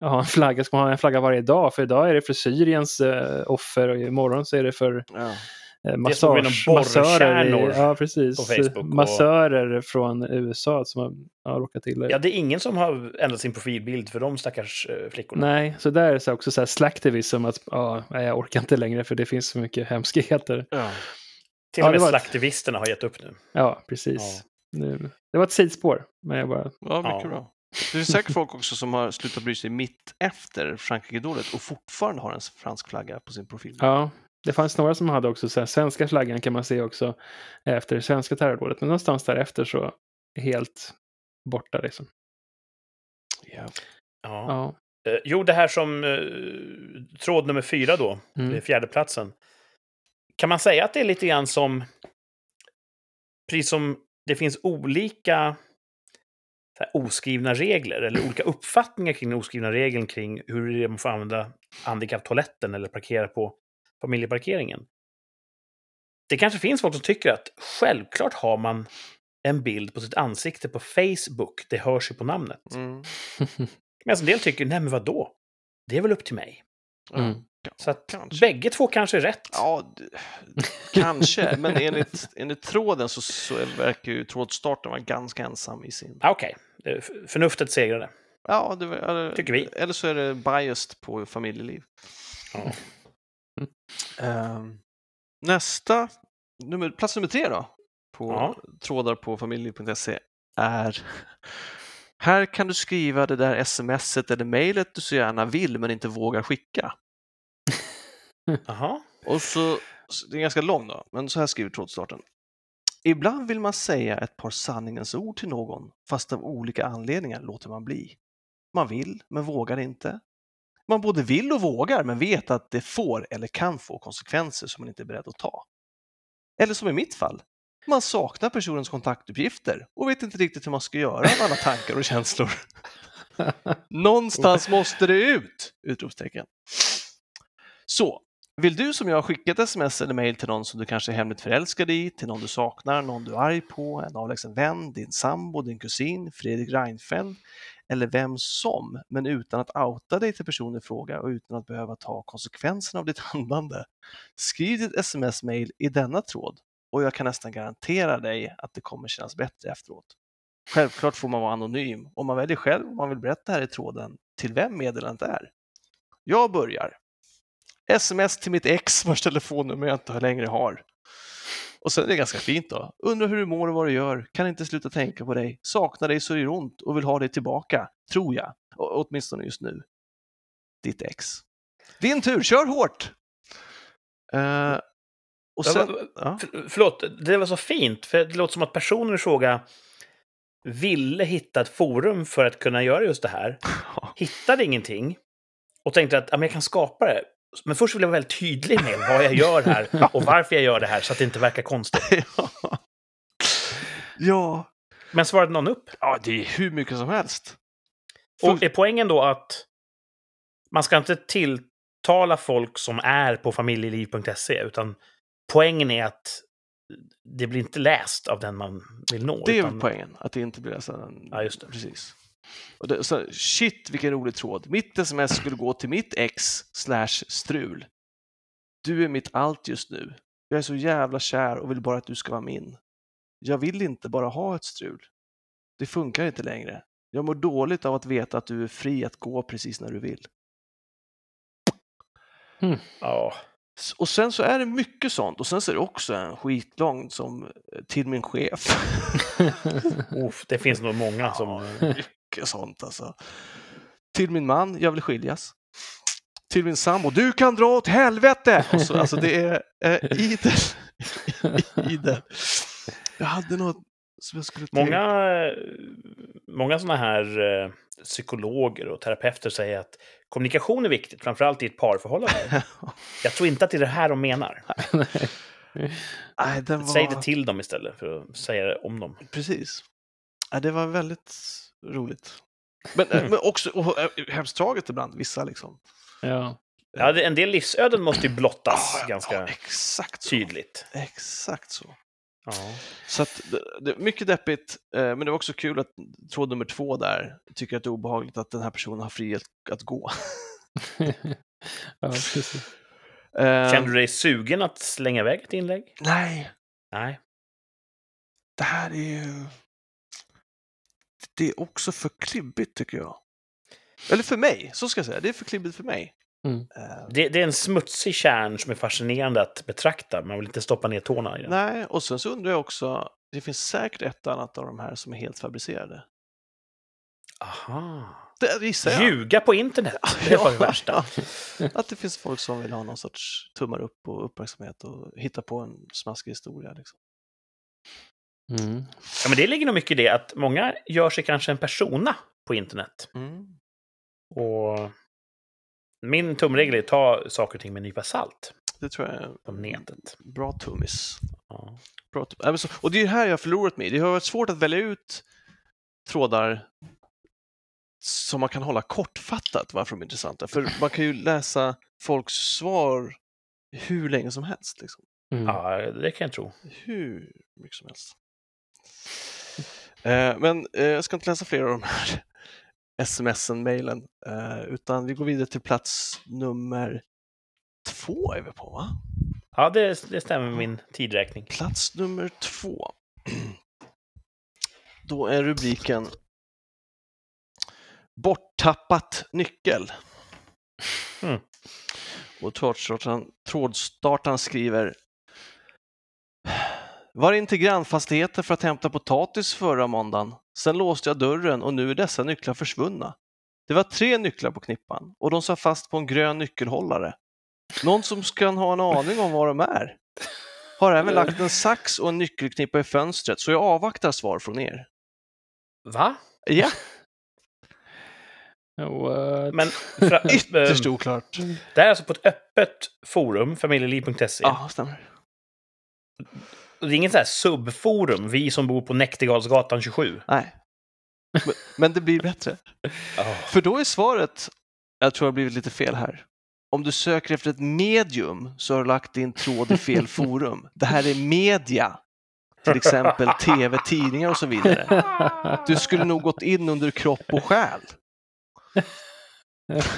ha en flagga. Ska man ha en flagga varje dag? För idag är det för Syriens eh, offer och imorgon så är det för Ja. eh, massage, massörer, i, ja, precis, Facebook och- massörer från USA som har ja, råkat illa. Ja, det är ingen som har ändrat sin profilbild för de stackars eh, flickorna. Nej, så där är det också så här slacktivism att ja, nej, jag orkar inte längre för det finns så mycket hemskheter. Ja. Till Ja, och med det var ett- slaktivisterna har gett upp nu. Ja, precis. Nu, det var ett men jag bara... Ja, mycket Ja. bra. Det är säkert folk också som har slutat bry sig mitt efter Frankrike-dådet och fortfarande har en fransk flagga på sin profil. Ja, det fanns några som hade också så här, svenska flaggan kan man se också efter svenska terrordådet, men någonstans därefter så helt borta liksom. Ja. Ja. Ja. Eh, jo, det här som eh, tråd nummer fyra då, Mm. det är fjärde platsen. Kan man säga att det är lite grann som, precis som det finns olika så här, oskrivna regler, eller olika uppfattningar kring den oskrivna regeln kring hur det är man får använda handikapptoaletten eller parkera på familjeparkeringen. Det kanske finns folk som tycker att självklart har man en bild på sitt ansikte på Facebook, det hörs ju på namnet. Mm. Medan en del tycker, nej men vadå? Det är väl upp till mig. Mm. Så att Kanske. bägge två kanske är rätt. Ja, kanske, (laughs) men enligt, enligt tråden så, så verkar ju trådstarten vara ganska ensam i sin... Ah, Okej, okay. förnuftet segrade. Ja, det, eller, Tycker vi. Eller så är det biased på familjeliv. Ja. (laughs) Ehm, nästa, nummer, plats nummer tre då, på Ja. trådar på familjeliv.se är Här kan du skriva det där smset eller mejlet du så gärna vill men inte vågar skicka. (laughs) Jaha. Och så, det är ganska lång då, men så här skriver trådstarten. Ibland vill man säga ett par sanningens ord till någon, fast av olika anledningar låter man bli. Man vill, men vågar inte. Man både vill och vågar, men vet att det får eller kan få konsekvenser som man inte är beredd att ta. Eller som i mitt fall, man saknar personens kontaktuppgifter och vet inte riktigt hur man ska göra med alla tankar och känslor. (laughs) Någonstans måste det ut! Utropstecken. Så, vill du som jag skicka ett sms eller mejl till någon som du kanske är hemligt förälskad i, till någon du saknar, någon du är arg på, en avlägsen vän, din sambo, din kusin, Fredrik Reinfeldt eller vem som, men utan att outa dig till personen i fråga och utan att behöva ta konsekvenserna av ditt (laughs) handlande. Skriv ditt sms-mail i denna tråd och jag kan nästan garantera dig att det kommer kännas bättre efteråt. Självklart får man vara anonym och man väljer själv om man vill berätta här i tråden till vem meddelandet är. Jag börjar. Sms till mitt ex vars telefonnummer jag inte längre har. Och sen är det ganska fint då. Undrar hur du mår och vad du gör. Kan inte sluta tänka på dig. Saknar dig så det gör ont och vill ha dig tillbaka. Tror jag. Å- åtminstone just nu. Ditt ex. Din tur, kör hårt! Eh, och sen... Ja, Ja. För, förlåt, det var så fint, för det låter som att personen i fråga ville hitta ett forum för att kunna göra just det här. (laughs) Hittade ingenting och tänkte att ja, men jag kan skapa det. Men först vill jag vara väldigt tydlig med vad jag gör här (laughs) och varför jag gör det här så att det inte verkar konstigt. (laughs) ja. ja. Men svarade någon upp? Ja, det är hur mycket som helst. Och är poängen då att man ska inte tilltala folk som är på familjeliv.se, utan poängen är att det blir inte läst av den man vill nå. Det är utan... väl poängen, att det inte blir så här- Ja, just det. Precis. Och det, så, shit, vilken rolig tråd. Mitt sms skulle gå till mitt ex slash strul. Du är mitt allt just nu. Jag är så jävla kär och vill bara att du ska vara min. Jag vill inte bara ha ett strul. Det funkar inte längre. Jag mår dåligt av att veta att du är fri att gå precis när du vill. Ja. S- Och sen så är det mycket sånt och sen så är det också en skitlång som eh, till min chef. (laughs) Uff, det finns nog många som... Ja, mycket sånt alltså. Till min man, jag vill skiljas. Till min sambo, du kan dra åt helvete! Och så, alltså det är eh, idel. (laughs) idel. Jag hade något som jag skulle tänka- Många, många sådana här eh, psykologer och terapeuter säger att kommunikation är viktigt, framförallt i ett parförhållande. (laughs) Jag tror inte att det är det här de menar. (laughs) Nej, var... Säg det till dem istället för att säga det om dem. Precis. Ja, det var väldigt roligt. Men, eh, men också och, eh, hemskt tragiskt ibland, vissa liksom. ja. Ja, det- en del livsöden måste ju blottas Ja, ganska ja, exakt så. tydligt. Exakt så. Ja. Så att, det, mycket deppigt, eh, men det var också kul att tråd nummer två där tycker att det är obehagligt att den här personen har frihet att gå. (laughs) ja, precis. Eh, Kände du dig sugen att slänga iväg ett inlägg? Nej, Nej. det här är ju... Det är också för klibbigt tycker jag. Eller för mig, så ska jag säga. Det är för klibbigt för mig. Mm. Eh, Det, det är en smutsig kärn som är fascinerande att betrakta. Man vill inte stoppa ner tårna i den. nej, och sen så undrar jag också, det finns säkert ett annat av de här som är helt fabricerade. Aha. Det gissar jag. Ljuga på internet, det var det värsta. Att det finns folk som vill ha någon sorts tummar upp och uppmärksamhet och hitta på en smaskig historia. Liksom. Mm. Ja, men det ligger nog mycket i det att många gör sig kanske en persona på internet. Mm. Och min tumregel är att ta saker och ting med en nypa salt Det tror jag är på nätet. bra tummis. Ja. Bra tum- så- Och det är här jag har förlorat mig. Det har varit svårt att välja ut trådar som man kan hålla kortfattat varför de är intressanta. För man kan ju läsa folks svar hur länge som helst. Liksom. Mm. ja, det kan jag tro. Hur mycket som helst. (laughs) Eh, men eh, jag ska inte läsa fler av de här (laughs) smsen, mejlen, eh, utan vi går vidare till plats nummer två är vi på, va? Ja, det, det stämmer med min tidräkning. Plats nummer två. (clears throat) Då är rubriken Borttappat nyckel. Mm. Och trådstartaren, trådstartaren skriver Var in till grannfastigheten för att hämta potatis förra måndagen. Sen låste jag dörren och nu är dessa nycklar försvunna. Det var tre nycklar på knippan och de satt fast på en grön nyckelhållare. Någon som kan ha en aning om vad de är. Har även lagt en sax och en nyckelknippa i fönstret så jag avvaktar svar från er. Va? Ja, (laughs) What? Men fra, (laughs) ytterst eh, oklart. det här är alltså på ett öppet forum, familjeliv.se. Ja, stämmer. Och Det är inget så här subforum, vi som bor på Näktergalsgatan 27. Nej. Men, men det blir bättre. (laughs) För då är svaret, jag tror det har blivit lite fel här. Om du söker efter ett medium så har du lagt din tråd i fel (laughs) forum. Det här är media. Till exempel tv, tidningar och så vidare. Du skulle nog gått in under kropp och själ.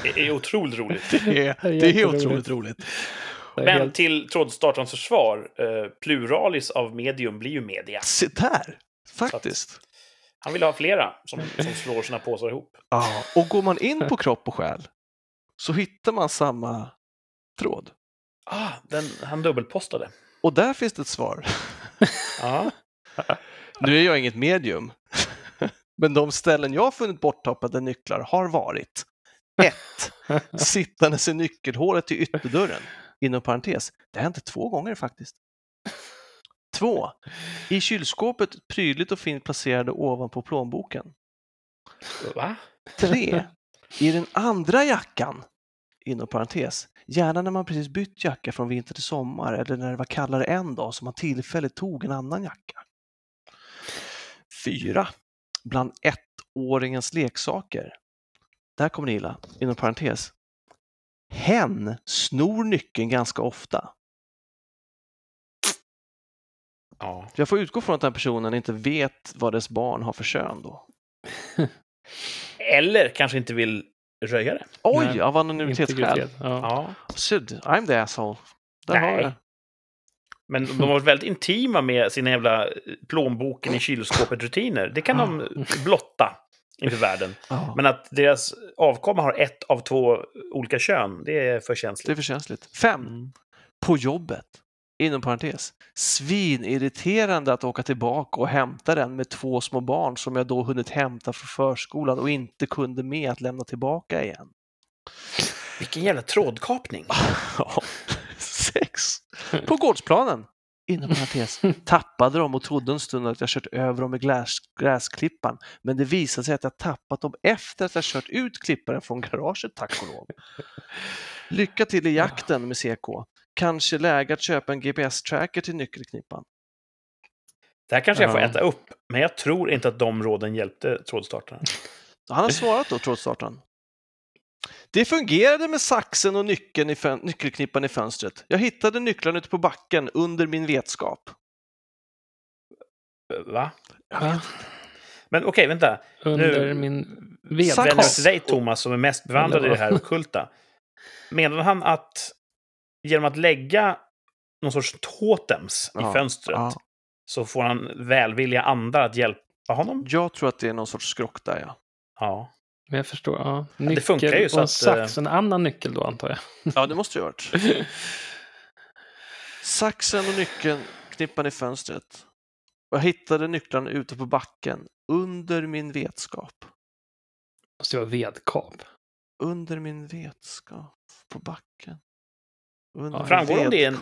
Det är otroligt roligt. Det är, det är otroligt roligt. Men helt- till trådstartarens försvar, eh, pluralis av medium blir ju media. Se där, faktiskt. Han vill ha flera som, som slår sina påsar ihop. Ja, och går man in på kropp och själ så hittar man samma tråd. Ah, den, han dubbelpostade. Och där finns det ett svar. Ja. (laughs) Nu är jag inget medium, (laughs) men de ställen jag funnit borttappade nycklar har varit 1. (laughs) Sittandes i nyckelhålet till ytterdörren, inom parentes. Det har hänt två gånger faktiskt. 2. I kylskåpet prydligt och fint placerade ovanpå plånboken. Va? 3. (laughs) I den andra jackan, inom parentes, gärna när man precis bytt jacka från vinter till sommar eller när det var kallare en dag så man tillfälligt tog en annan jacka. 4. Bland ettåringens leksaker. Där kommer det illa, inom parentes. Hen snor nyckeln ganska ofta. Ja. Jag får utgå från att den personen inte vet vad dess barn har för kön då. (laughs) Eller kanske inte vill röja det. Oj, Nej, av anonymitetsskäl. Ja. Ja. Syd, I'm the asshole. Där har Nej. vi det. Men de har varit väldigt intima med sina jävla plånboken i kylskåpet-rutiner. Det kan de blotta inför världen. (laughs) Ja. Men att deras avkomma har ett av två olika kön, det är för Det är känsligt. för känsligt. Fem. Mm. På jobbet. Inom parentes. Svinirriterande att åka tillbaka och hämta den med två små barn som jag då hunnit hämta från förskolan och inte kunde med att lämna tillbaka igen. Vilken jävla trådkapning. (laughs) Sex. På gårdsplanen. Inom (laughs) parentes. Tappade dem och trodde en stund att jag kört över dem med gräs, gräsklippan. Men det visade sig att jag tappat dem efter att jag kört ut klipparen från garaget, tack och lov. Lycka till i jakten med CK. Kanske läge att köpa en GPS-tracker till nyckelknippan. Det här kanske jag får äta upp, men jag tror inte att de råden hjälpte trådstartaren. Han har (laughs) svarat då, trådstartaren. Det fungerade med saxen och nyckeln i nyckelknippan i fönstret. Jag hittade nycklarna ute på backen under min vetskap. Va? Va? Men okej, vänta. Under Nu- min Sax. Vänder till dig, Thomas, som är mest bevandrad i det här Eller ockulta. Menar han att genom att lägga någon sorts totems Ja, i fönstret ja. så får han välvilliga andar att hjälpa honom. Jag tror att det är någon sorts skrock där, ja. Ja. Men jag förstår. Ja. det Nyckel funkar ju så och en att, sax, en annan nyckel då antar jag. Ja, det måste det ha varit. (laughs) Saxen och nyckeln knippade i fönstret. Jag hittade nycklarna ute på backen, under min vetskap. måste ju vara vedkap. Under min vetskap, på backen. Under Ja, framgår om det är en-.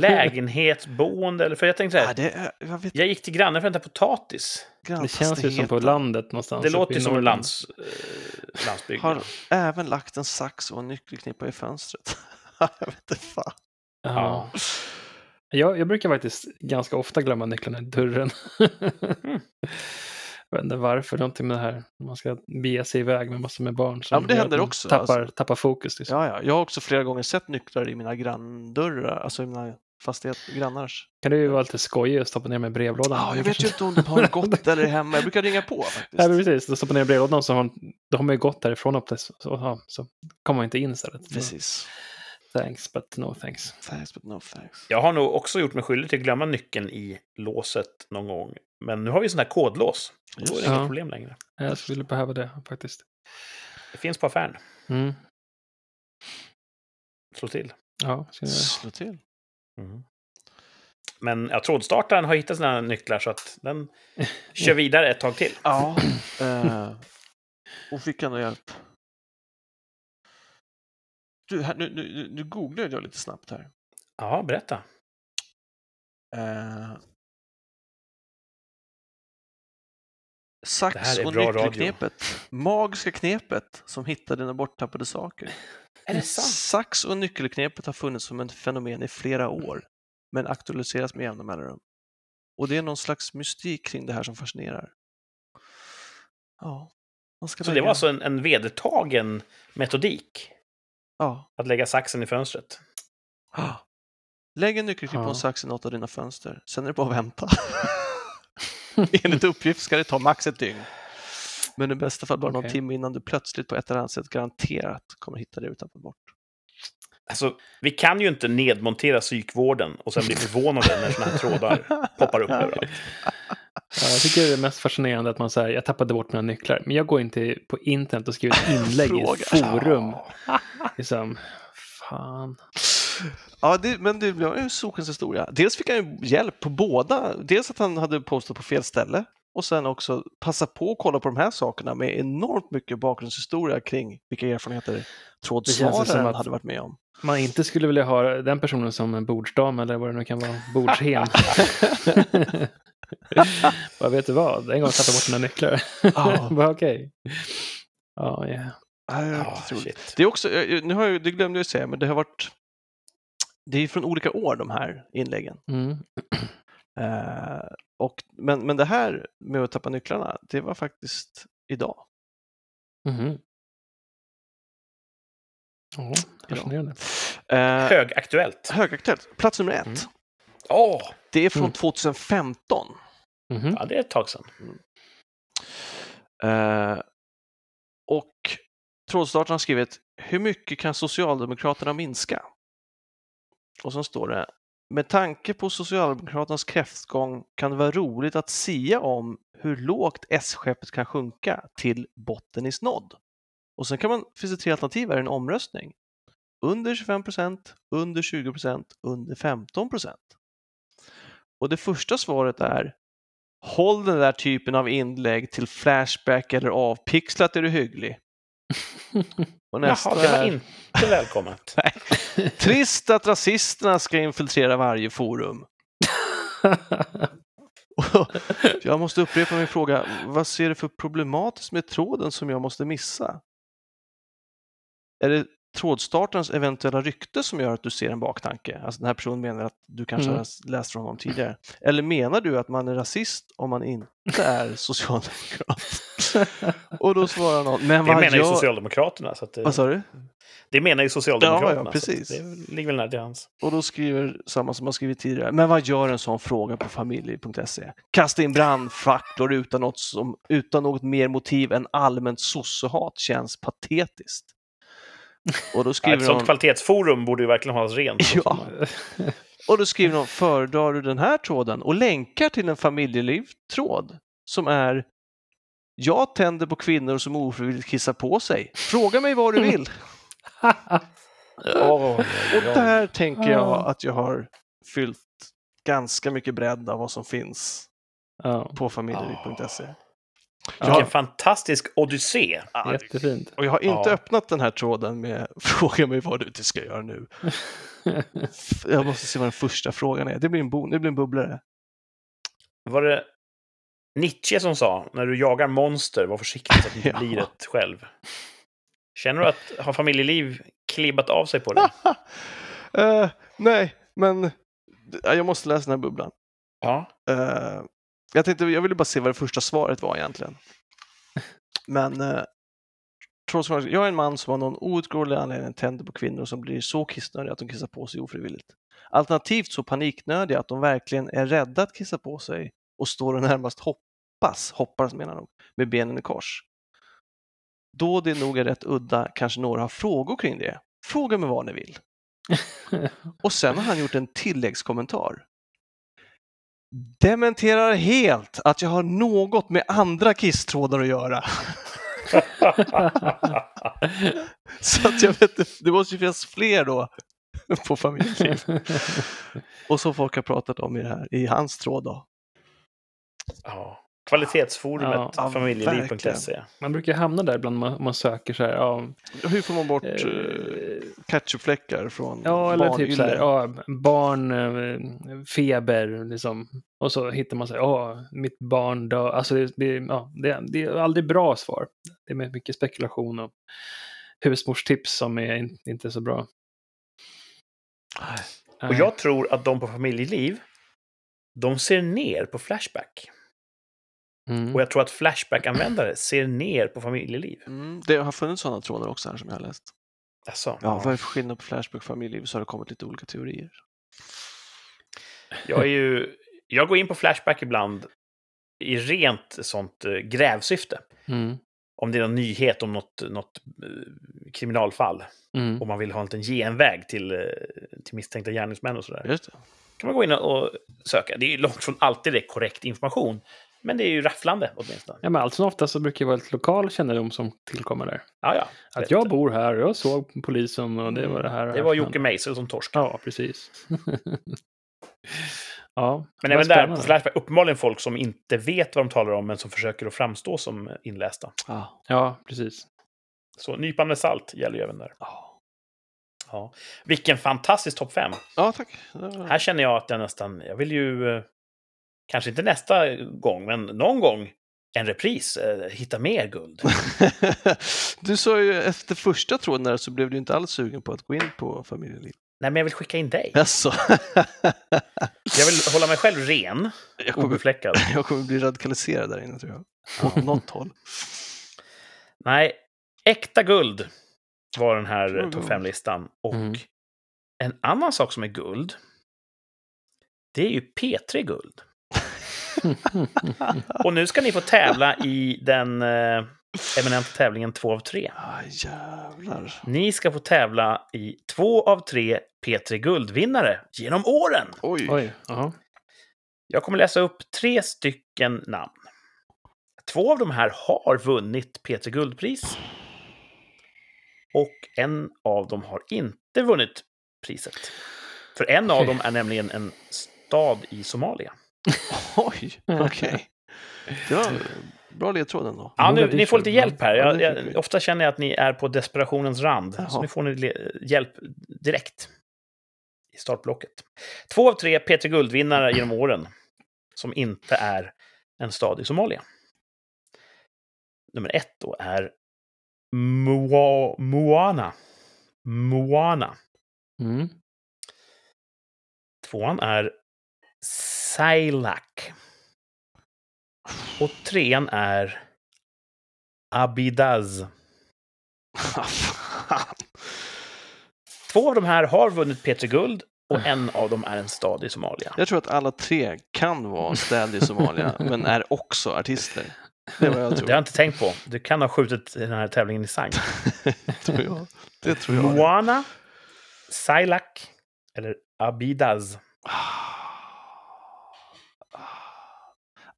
Lägenhetsboende, eller för jag tänkte så Ja, här, det är, jag vet, jag gick till grannen för att hämta potatis. Det känns ju som på landet någonstans. Det låter i ju som en lands, eh, landsbygd. Har även lagt en sax och en nyckelknippa i fönstret. (laughs) jag vet inte fan. Ja. Jag, jag brukar faktiskt ganska ofta glömma nycklarna i dörren. Mm. (laughs) Jag vet inte varför, någonting med det här. Man ska bege sig iväg med massor med barn. som Ja, men det händer också, Tappar, alltså. tappar fokus. Liksom. Ja, ja. Jag har också flera gånger sett nycklar i mina granndörrar, alltså i mina fastighet, grannars. Kan du ju vara lite skojig och stoppa ner med brevlådan. Ja, Det jag vet ju inte om de har gått (laughs) eller är hemma. Jag brukar ringa på faktiskt. Ja, precis. Då stoppar ner brevlådan så har, då har man ju gått därifrån upp till, så, så, så kommer man inte in istället. Precis. Thanks, but no thanks. Thanks but no thanks. Jag har nog också gjort mig skyldig till att glömma nyckeln i låset någon gång. Men nu har vi sån här kodlås. Och då är det det. inget problem längre. Jag skulle behöva det faktiskt. Det finns på affären. Mm. Slå till. Ja, ska jag. Slå till. Men ja, trådstartaren har hittat sina nycklar så att den (laughs) kör vidare ett tag till. Ja. (clears throat) eh, och fick ändå hjälp. Du, här, nu, nu, nu- googlade jag lite snabbt här. Ja, berätta. Eh, sax och radio. nyckelknepet. Magiska knepet som hittade dina borttappade saker. (laughs) Är det sant? Sax och nyckelknepet har funnits som ett fenomen i flera år, men aktualiseras med jämna mellanrum. Och det är någon slags mystik kring det här som fascinerar. Ja. Man ska Så det lägga- var alltså en, en vedertagen metodik Ja. att lägga saxen i fönstret. Ah. (gasps) Lägg en nyckelknipp på Ja. en sax i något av dina fönster, sen är det bara att vänta. (laughs) (laughs) Enligt uppgift ska det ta max ett dygn. Men i bästa fall bara någon Okej. timme innan du plötsligt på ett eller annat sätt garanterat kommer hitta det tappat bort. Alltså, vi kan ju inte nedmontera psykvården och sen bli (laughs) förvånade när såna här trådar poppar upp överallt. Ja, jag tycker det är mest fascinerande att man säger jag tappade bort mina nycklar. Men jag går inte på internet och skriver ett inlägg i ett forum. Liksom, fan. Ja, det, men det blev ju Sokens historia. Dels fick han ju hjälp på båda. Dels att han hade postat på fel ställe och sen också passa på att kolla på de här sakerna med enormt mycket bakgrundshistoria kring vilka erfarenheter trådsvararen hade varit med om. Man inte skulle vilja ha den personen som en bordsdam eller vad det nu kan vara, bordshen. (laughs) Vad vet du vad? En gång tappade jag bort mina nycklar. (laughs) Bara okej. Ja, ja. Är. Det är också, eh, nu har jag, det glömde jag säga, men det har varit det är från olika år de här inläggen. Mm. (clears throat) Eh, och, men, men det här med att tappa nycklarna, det var faktiskt idag. Mhm. Ja, fascinerande. Eh, Högaktuellt. högaktuellt, plats nummer ett. Mm. Åh! Det är från Mm. 2015. Mhm. Ja, det är ett tag sedan. Eh, och trådstartaren har skrivit Hur mycket kan Socialdemokraterna minska? Och så står det med tanke på Socialdemokraternas kräftgång kan det vara roligt att sia om hur lågt S-skeppet kan sjunka till botten i snodd. Och sen kan man, finns det tre alternativ här i en omröstning. Under 25 procent, under 20 procent, under 15 procent. Och det första svaret är Håll den där typen av inlägg till Flashback eller avpixlat är du hygglig. (laughs) Och nästa Jaha, det var är inte välkommet. (laughs) Trist att rasisterna ska infiltrera varje forum. (laughs) Jag måste upprepa min fråga. Vad ser du för problematiskt med tråden som jag måste missa? Är det trådstartarens eventuella rykte som gör att du ser en baktanke? Alltså den här personen menar att du kanske Mm. har läst från honom tidigare. Eller menar du att man är rasist om man inte är (laughs) socialdemokrat? Och då svarar någon, men Det menar ju. Socialdemokraterna. Så att det, Vad sa du? det menar ju Socialdemokraterna. Ja, ja, precis. Det ligger väl nära till hans. Och då skriver samma som har skrivit tidigare. Men vad gör en sån fråga på familj.se? Kasta in brandfacklor utan något, som, utan något mer motiv än allmänt sossehat känns patetiskt. Och då (laughs) Ja, skriver ett sånt hon, kvalitetsforum borde ju verkligen hållas rent. Ja. (laughs) och då skriver hon, föredrar du den här tråden? Och länkar till en familjeliv-tråd som är Jag tänder på kvinnor som ofrivilligt kissar på sig. Fråga mig vad du vill. (laughs) Åh, Och där tänker jag Ja. att jag har fyllt ganska mycket bredd av vad som finns ja, på familjeliv.se. Vilken fantastisk odyssé. Jättefint. Och jag har inte Ja. öppnat den här tråden med (laughs) Fråga mig vad du inte ska göra nu. (laughs) Jag måste se vad den första frågan är. Det blir en, bo- det blir en bubblare. Var det Nietzsche som sa, när du jagar monster, var försiktig så att du inte (laughs) Ja. blir ett själv. Känner du att har familjeliv klibbat av sig på dig? Eh, nej, men ja, jag måste läsa den här bubblan. Ja. Eh, jag, tänkte, jag ville bara se vad det första svaret var egentligen. Men uh, trots jag är en man som av någon outgrundlig anledning tänder på kvinnor som blir så kissnödiga att de kissar på sig ofrivilligt. Alternativt så paniknödiga att de verkligen är rädda att kissa på sig och står och närmast hoppas, hoppas menar de, med benen i kors. Då det nog är rätt udda kanske några har frågor kring det. Fråga mig vad ni vill. (laughs) Och sen har han gjort en tilläggskommentar. Dementerar helt att jag har något med andra kisstrådar att göra. (laughs) Så att jag vet det måste ju finnas fler då på familjeliv. (laughs) Och som folk har pratat om i det här, i hans tråd då. ja. Kvalitetsforumet Ja, familjeliv.se. Man brukar hamna där ibland om man, söker så här. Ja, Hur får man bort eh, eh, ketchupfläckar från ja eller barnylle? typ så här. Ja, barn, eh, feber, liksom. Och så hittar man så här. Ja, mitt barn dör. Alltså det, det, ja, det, det är aldrig bra svar. Det är med mycket spekulation och husmorstips som är in, inte så bra. Och jag tror att de på familjeliv, de ser ner på Flashback. Mm. Och jag tror att Flashback-användare ser ner på familjeliv. Mm, det har funnits sådana trådar också här som jag har läst. Alltså, Ja, vad är för skillnad på Flashback och familjeliv? Så har det kommit lite olika teorier. Jag är ju... (laughs) Jag går in på Flashback ibland i rent sånt eh, grävsyfte. Mm. Om det är någon nyhet om något, något eh, kriminalfall. Mm. Och man vill ha en liten genväg till, eh, till misstänkta gärningsmän och sådär. Just det. kan man gå in och söka. Det är långt från alltid det korrekt information. Men det är ju rafflande åtminstone. Ja, men allt som ofta så brukar det vara ett lokal kännedom som tillkommer där. Ja, ja. Att jag bor här och jag såg polisen och det var det här. och Det här var Jocke. Meisel som torskade. Ja, precis. (laughs) ja, Men även där på Flashback, uppenbarligen folk som inte vet vad de talar om, men som försöker att framstå som inlästa. Ja. Ja, precis. Så nypa med salt gäller ju även där. Ja. Ja. Vilken fantastisk topp 5. ja, tack. Här känner jag att jag nästan, jag vill ju, eh, kanske inte nästa gång, men någon gång, en repris, eh, hitta mer guld. (laughs) du sa ju efter första tråden där så blev du inte alls sugen på att gå in på familjeliv. Nej, men jag vill skicka in dig. Jaså? Jag vill hålla mig själv ren, (laughs) jag, kommer, obefläckad. (laughs) jag kommer bli radikaliserad där inne tror jag. Åt något håll. Nej, äkta guld var den här Mm. topp 5-listan. Och Mm. en annan sak som är guld, det är ju P3 Guld. Och nu ska ni få tävla i den eh, eminenta tävlingen 2 av 3. Ah, jävlar. Ni ska få tävla i två av tre P3 Guldvinnare genom åren. Oj. Oj, ja. Jag kommer läsa upp tre stycken namn. Två av de här har vunnit P3 Guldpris. Och en av dem har inte vunnit priset. För en av dem är nämligen en stad i Somalia. (laughs) Oj, okej. Det var bra ledtråd ändå. Ja, nu, ni får lite hjälp här. Ja, Jag, jag, ofta känner jag att ni är på desperationens rand. Så Jaha. nu får ni hjälp direkt. I startblocket. Två av tre P3 Guldvinnare genom åren. Som inte är en stad i Somalia. Nummer ett då är Moa, Moana. Moana. Mm. Tvåan är Sailak. Och trean är Abidaz. (laughs) Två av de här har vunnit P3 Guld och en av dem är en stad i Somalia. Jag tror att alla tre kan vara städer i Somalia, (laughs) men är också artister. Det jag Det har tror. jag inte tänkt på. Du kan ha skjutit den här tävlingen i sank. (laughs) tror jag. Det tror jag. Moana, Sailak eller Abidaz.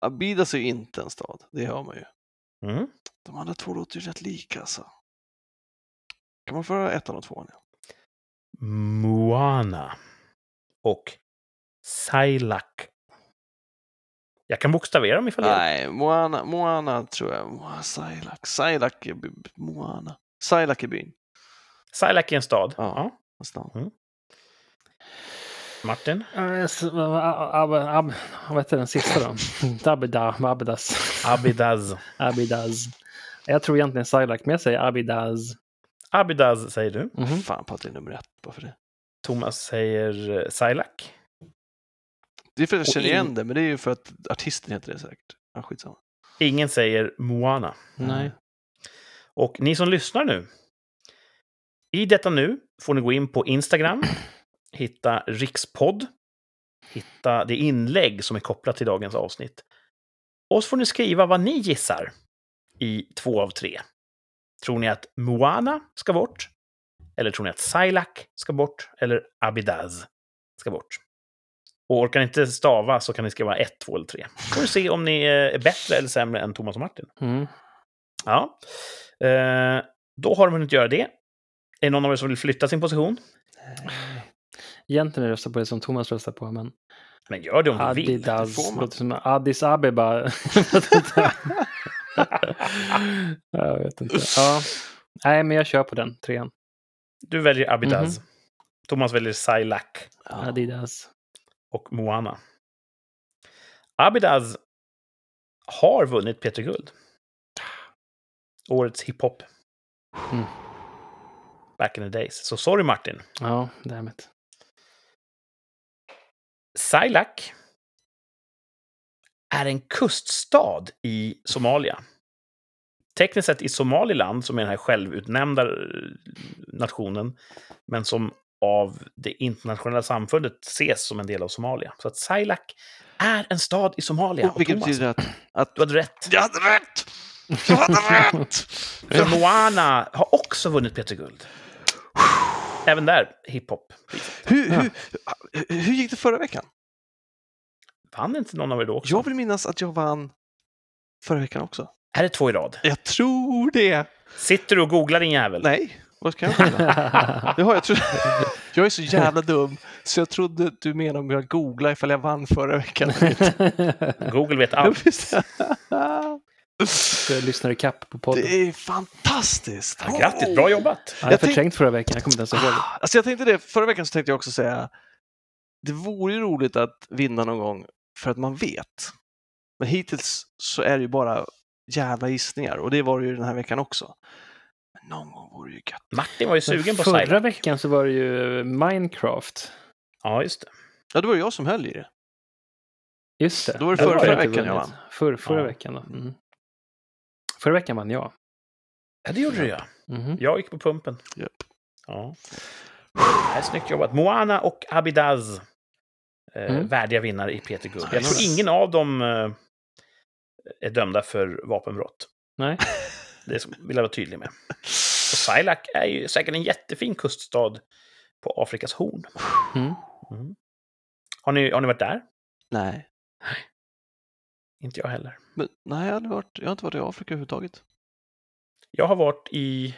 Abidas är ju inte en stad, det hör man ju. Mm. De andra två låter ju rätt lika alltså. Kan man få höra ettan och tvåan? Ja? Moana och Sailak. Jag kan bokstavera dem ifall jag... Nej, Moana, Moana tror jag. Moana, Sailak. Sailak är Moana. Sailak är byn. Sailak är en stad. Ja. Ja. Stan. Martin? Eh, så, ab- Vad heter den sista då? Inte (laughs) Abida, men Abidas. Abidaz. (laughs) Abidaz. Jag tror egentligen Silak, men jag säger Abidaz. Abidaz säger du. Fan på att det är nummer ett bara för det. Thomas säger eh, Sailak. Det är för att jag känner igen det, men det är ju för att artisten heter det säkert. Ja, skitsamma. Ingen säger Moana. Nej. Och ni som lyssnar nu. I detta nu får ni gå in på Instagram, hitta Rikspodd, hitta det inlägg som är kopplat till dagens avsnitt. Och så får ni skriva vad ni gissar i två av tre. Tror ni att Moana ska bort? Eller tror ni att Sailak ska bort? Eller Abidaz ska bort? Och orkar ni inte stava så kan ni skriva ett, två eller tre. får vi se om ni är bättre eller sämre än Thomas och Martin. Mm. Ja. Eh, då har de hunnit göra det. Är det någon av er som vill flytta sin position? Egentligen röstar på det som Thomas röstar på, men Men gör det om du vill. det Adidas. får man. Låter som Addis Abeba. (laughs) (laughs) jag vet inte. Ja. Nej, men jag kör på den, trean. Du väljer Abidaz. Thomas väljer Sailak Ja. Adidas. och Moana. Abidaz har vunnit Peter Guld. Årets hiphop. Mm. Back in the days. Så sorry Martin. Ja, därmed. Sailak är en kuststad i Somalia. Tekniskt sett i Somaliland, som är den här självutnämnda eh, nationen, men som av det internationella samfundet ses som en del av Somalia. Så att Sailak är en stad i Somalia. Och vilket betyder att, att... Du hade rätt. Jag hade rätt! Jag hade (laughs) rätt! Moana har också vunnit Peter Guld. Även där, hiphop. Hur, hur, hur gick det förra veckan? Vann inte någon av er då också? Jag vill minnas att jag vann förra veckan också. Är det två i rad? Jag tror det. Sitter du och googlar din jävel? Nej, vad ska jag göra? Det har jag, tror... jag är så jävla dum, så jag trodde du menade om jag googlade ifall jag vann förra veckan. (laughs) Google vet allt. Jag lyssnar kapp på podden. Det är fantastiskt! Ja, grattis, bra jobbat! Jag har förträngt förra veckan, jag kommer inte ens ihåg. Ah, Alltså jag tänkte det, förra veckan så tänkte jag också säga, det vore ju roligt att vinna någon gång för att man vet. Men hittills så är det ju bara jävla gissningar och det var det ju den här veckan också. Men någon gång vore det ju gött. Martin var ju sugen på Förra veckan så var det ju Minecraft. Ja, just det. Ja, det var det jag som höll i det. Just det. Då var det förra- förra veckan jag vann. För, förra Ja. veckan då. Mm. Förra veckan vann jag. Ja, det gjorde du ja. Mhm. Jag gick på pumpen. Japp. Ja. Det här är snyggt jobbat. Moana och Abidaz. Eh, Mm. Värdiga vinnare i Peter Guld. Jag tror ingen av dem eh, är dömda för vapenbrott. Nej. Det vill jag vara tydlig med. Och Sailak är ju säkert en jättefin kuststad på Afrikas horn. Mm. Mm. Har, ni, har ni varit där? Nej. Inte jag heller. Men, nej, jag varit, jag har inte varit i Afrika överhuvudtaget. Jag har varit i...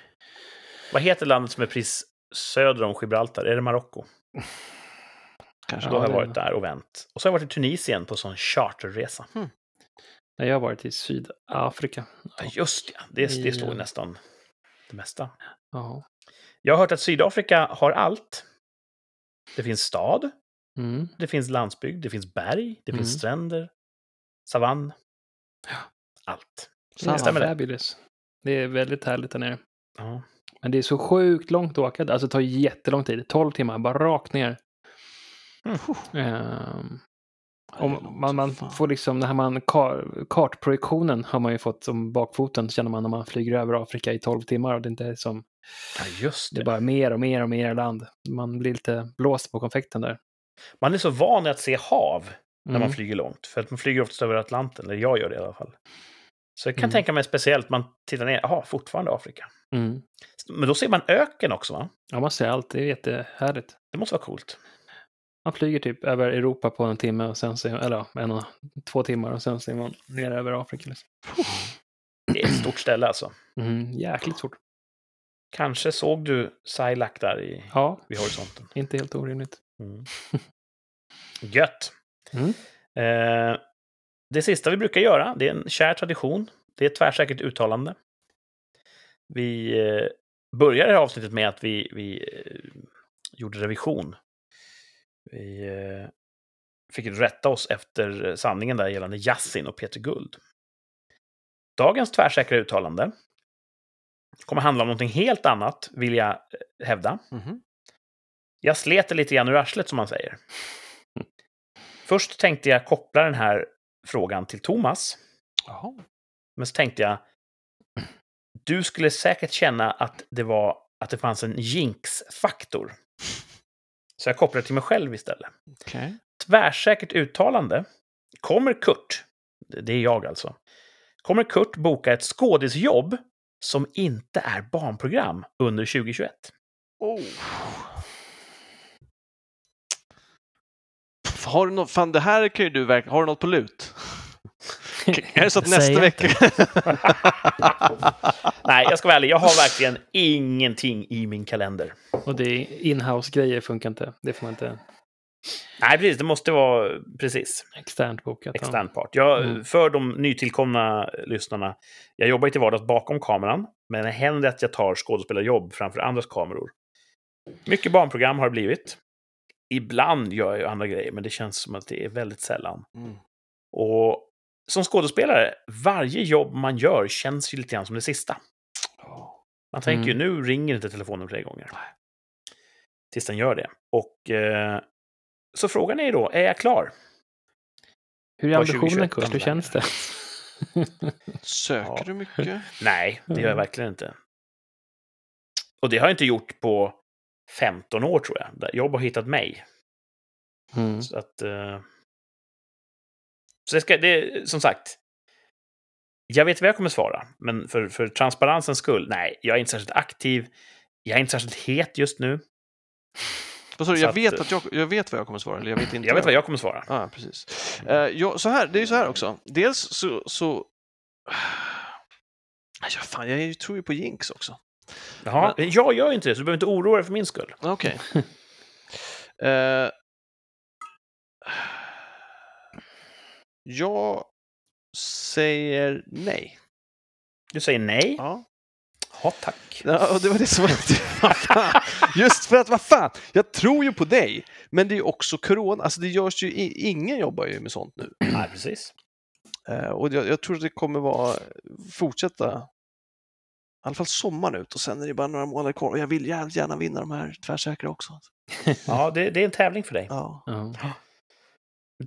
Vad heter landet som är precis söder om Gibraltar? Är det Marocko? Kanske. Då har jag det- varit där och vänt. Och så har jag varit i Tunisien på sån charterresa. Nej, jag har varit i Sydafrika. Ja, just det. Det, det I, står ju nästan det mesta. Ja. Jag har hört att Sydafrika har allt. Det finns stad, Mm. det finns landsbygd, det finns berg, det finns Mm. stränder, savann. Allt. Samma. Stämmer det? Fabulous. Det är väldigt härligt där nere. Ja. Men det är så sjukt långt att åka. Alltså det tar jättelång tid. 12 timmar, bara rakt ner. Mm. Det är om man, man får liksom, när man kar, kartprojektionen har man ju fått som bakfoten, känner man när man flyger över Afrika i 12 timmar och det inte är som, ja, just det är det. bara mer och mer och mer land. Man blir lite blåst på konfekten där. Man är så van att se hav när man Mm. flyger långt. För att man flyger oftast över Atlanten, eller jag gör det i alla fall. Så jag kan Mm. tänka mig speciellt, man tittar ner, jaha, fortfarande Afrika. Mm. Men då ser man öken också, va? Ja, man ser allt. Det är jättehärligt. Det måste vara coolt. Man flyger typ över Europa på en timme och sen ser eller en och två timmar och sen ser man ner över Afrika. Liksom. Det är ett stort ställe alltså. Mm, jäkligt stort. Kanske såg du Sailak där i, Ja, vid horisonten. inte helt orimligt. Mm. (laughs) Gött! Mm. Eh, det sista vi brukar göra, det är en kär tradition. Det är ett tvärsäkert uttalande. Vi eh, börjar det här avsnittet med att vi, vi eh, gjorde revision. Vi eh, fick rätta oss efter sanningen där gällande Yassin och Peter Guld. Dagens tvärsäkra uttalande kommer handla om någonting helt annat, vill jag eh, hävda. Mhm. Jag slet lite grann ur arslet, som man säger. Först tänkte jag koppla den här frågan till Thomas. Jaha. Men så tänkte jag, du skulle säkert känna att det, var, att det fanns en jinx-faktor. Så jag kopplar det till mig själv istället. Okej. Tvärsäkert uttalande. Kommer Kurt, det är jag alltså, kommer Kurt boka ett skådisjobb som inte är barnprogram under 2021? Oh. Har du något, fan det här kan ju du verkligen, har du något på lut? (laughs) Är det så att nästa vecka... (laughs) Nej, jag ska vara ärlig, jag har verkligen ingenting i min kalender. Och det är inhouse-grejer funkar inte. Det får man inte Nej, precis, det måste vara precis. externt bokat. ja. extern part. Jag, Mm. För de nytillkomna lyssnarna, jag jobbar ju till vardags bakom kameran, men det händer att jag tar skådespelarjobb framför andras kameror. Mycket barnprogram har det blivit. Ibland gör jag ju andra grejer, men det känns som att det är väldigt sällan. Mm. Och som skådespelare, varje jobb man gör känns ju lite grann som det sista. Man tänker ju, nu ringer inte telefonen tre gånger. Tills den gör det. Och eh, så frågan är ju då, är jag klar? Hur är ambitionen 2021 Kurt? Hur känns det? Söker Ja. du mycket? Nej, det gör jag Mm. verkligen inte. Och det har jag inte gjort på 15 år, tror jag. Jobb har hittat mig. Mm. Så att... eh, Så det ska, det, som sagt. Jag vet vad jag kommer svara, men för, för transparensens skull, nej, jag är inte särskilt aktiv. Jag är inte särskilt het just nu. Så Jag att- vet, att jag, jag vet vad jag kommer svara, eller jag vet (clears throat) inte. Jag vet vad jag kommer svara. Ja, precis. Eh, jag, så här, det är ju så här också. Dels så... så... (sighs) Ja, fan, jag tror ju på jinx också. Jaha, jag gör inte det, så du behöver inte oroa dig för min skull. Okej. (laughs) Eh, jag säger nej. Du säger nej. Ja. Ja, tack. Ja, och det var det som var... (laughs) Just för att, vad fan, jag tror ju på dig, men det är ju också corona, alltså det görs ju, ingen jobbar ju med sånt nu. Nej, precis. Eh, och jag, jag tror att det kommer vara, fortsätta, i alla fall sommaren ut och sen är det bara några månader kvar och jag vill jävligt gärna vinna de här tvärsäkra också. (laughs) Ja, det, det är en tävling för dig. Ja. Ja.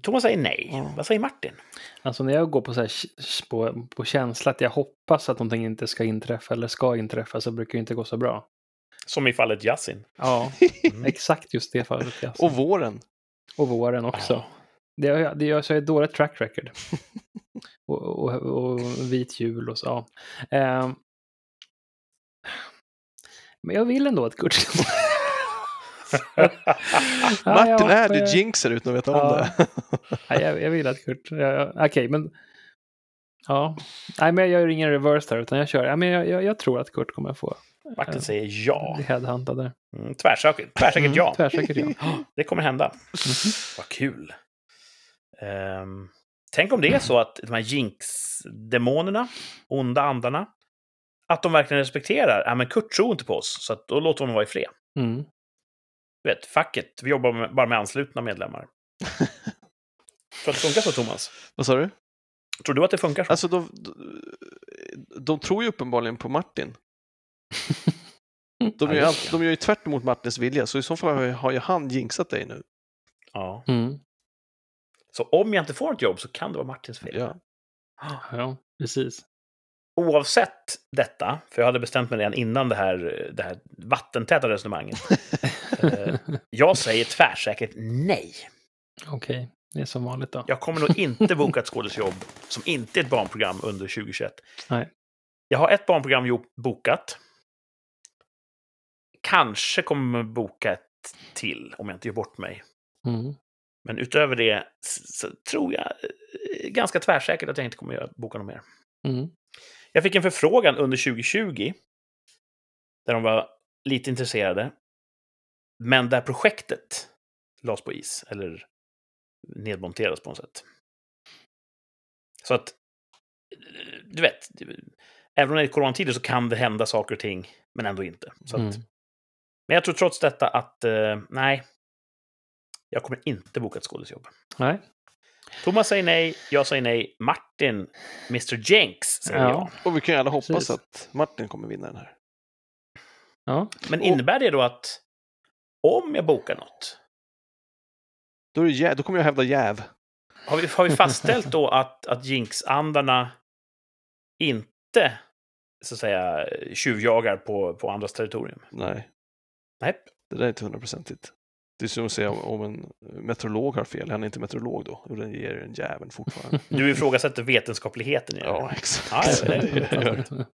Thomas säger nej. Ja. Vad säger Martin? Alltså när jag går på, så här, på, på känsla att jag hoppas att någonting inte ska inträffa eller ska inträffa så brukar det inte gå så bra. Som i fallet Yasin. Ja, Mm. (laughs) (laughs) exakt just det fallet. ja. Och våren. och våren också. Ja. Det, har- det gör så ett dåligt track record. och, och, och vit jul och så. Ja. Ehm. Men jag vill ändå att Kurt ska Martin är du jinxar utan att veta om ja. det. (laughs) Nej, jag, jag vill att Kurt... Ja, Okej, men... Ja. Nej, men jag gör ingen reverse där, utan jag kör... Ja, men jag, jag, jag tror att Kurt kommer få Martin Ja. säger ja. bli headhuntad där. Mm, tvärsäkert, tvärsäkert Mm, ja. Tvärsäkert ja. (gasps) Det kommer hända. Vad kul. Ehm, tänk om det är så att de här jinx-demonerna, onda andarna, att de verkligen respekterar, ja men Kurt tror inte på oss, så att då låter vi honom vara i fred. Mm. Du vet, facket, vi jobbar med, bara med anslutna medlemmar. (laughs) Tror du att det funkar så, Thomas? Vad sa du? Tror du att det funkar så? Alltså de, de, de tror ju uppenbarligen på Martin. (laughs) De, gör ju allt, de gör ju tvärt emot Martins vilja, så i så fall har ju- har ju han jinxat dig nu. Ja. Mm. Så om jag inte får ett jobb så kan det vara Martins fel. Ja. (gasps) Ja, precis. Oavsett detta, för jag hade bestämt mig redan innan det här, det här vattentäta resonemanget. (laughs) Eh, jag säger tvärsäkert nej. Okej. Det är som vanligt då. Jag kommer nog inte boka ett (laughs) skådisjobb som inte är ett barnprogram under 2021. Nej. Jag har ett barnprogram bokat. Kanske kommer boka ett till om jag inte gör bort mig. Mm. Men utöver det så tror jag eh, ganska tvärsäkert att jag inte kommer boka något mer. Mm. Jag fick en förfrågan under 2020 där de var lite intresserade. Men där projektet lades på is, eller nedmonteras på något sätt. Så att, du vet, även om det är coronatider så kan det hända saker och ting, men ändå inte. Att, Mm. Men jag tror trots detta att, eh, nej, jag kommer inte boka ett skådisjobb. Nej. Thomas säger nej, jag säger nej, Martin, Mr Jenks säger Ja. ja. Och vi kan ju alla hoppas Precis. att Martin kommer vinna den här. Ja. Men Och- innebär det då att om jag bokar något, Då, är det jä- då kommer jag hävda jäv. har vi, har vi (laughs) fastställt då att, att Jinx-andarna inte så att säga tjuvjagar på, på andras territorium? Nej, Nej. det där är inte hundraprocentigt. Det är som att säga om- en meteorolog har fel. Han är inte meteorolog då. Och den ger en jäveln fortfarande. (laughs) Du ifrågasätter vetenskapligheten i det. ja, exakt. Ja, (laughs) det.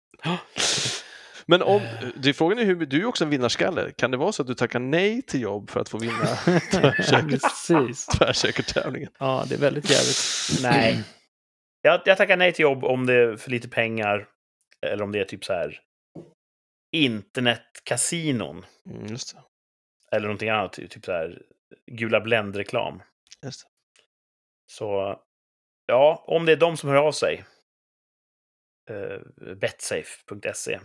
Men om, det är frågan är hur, du är också en vinnarskalle. Kan det vara så att du tackar nej till jobb för att få vinna (laughs) tvärsäkert, Precis. tvärsäkert-tävlingen? Ja, det är väldigt jävligt. Nej. Jag, jag tackar nej till jobb om det är för lite pengar. Eller om det är typ så här internetkasinon. Mm, just det. Eller någonting annat, typ så här gula Blend-reklam. Just det. Så ja, om det är de som hör av sig, eh, betsafe.se,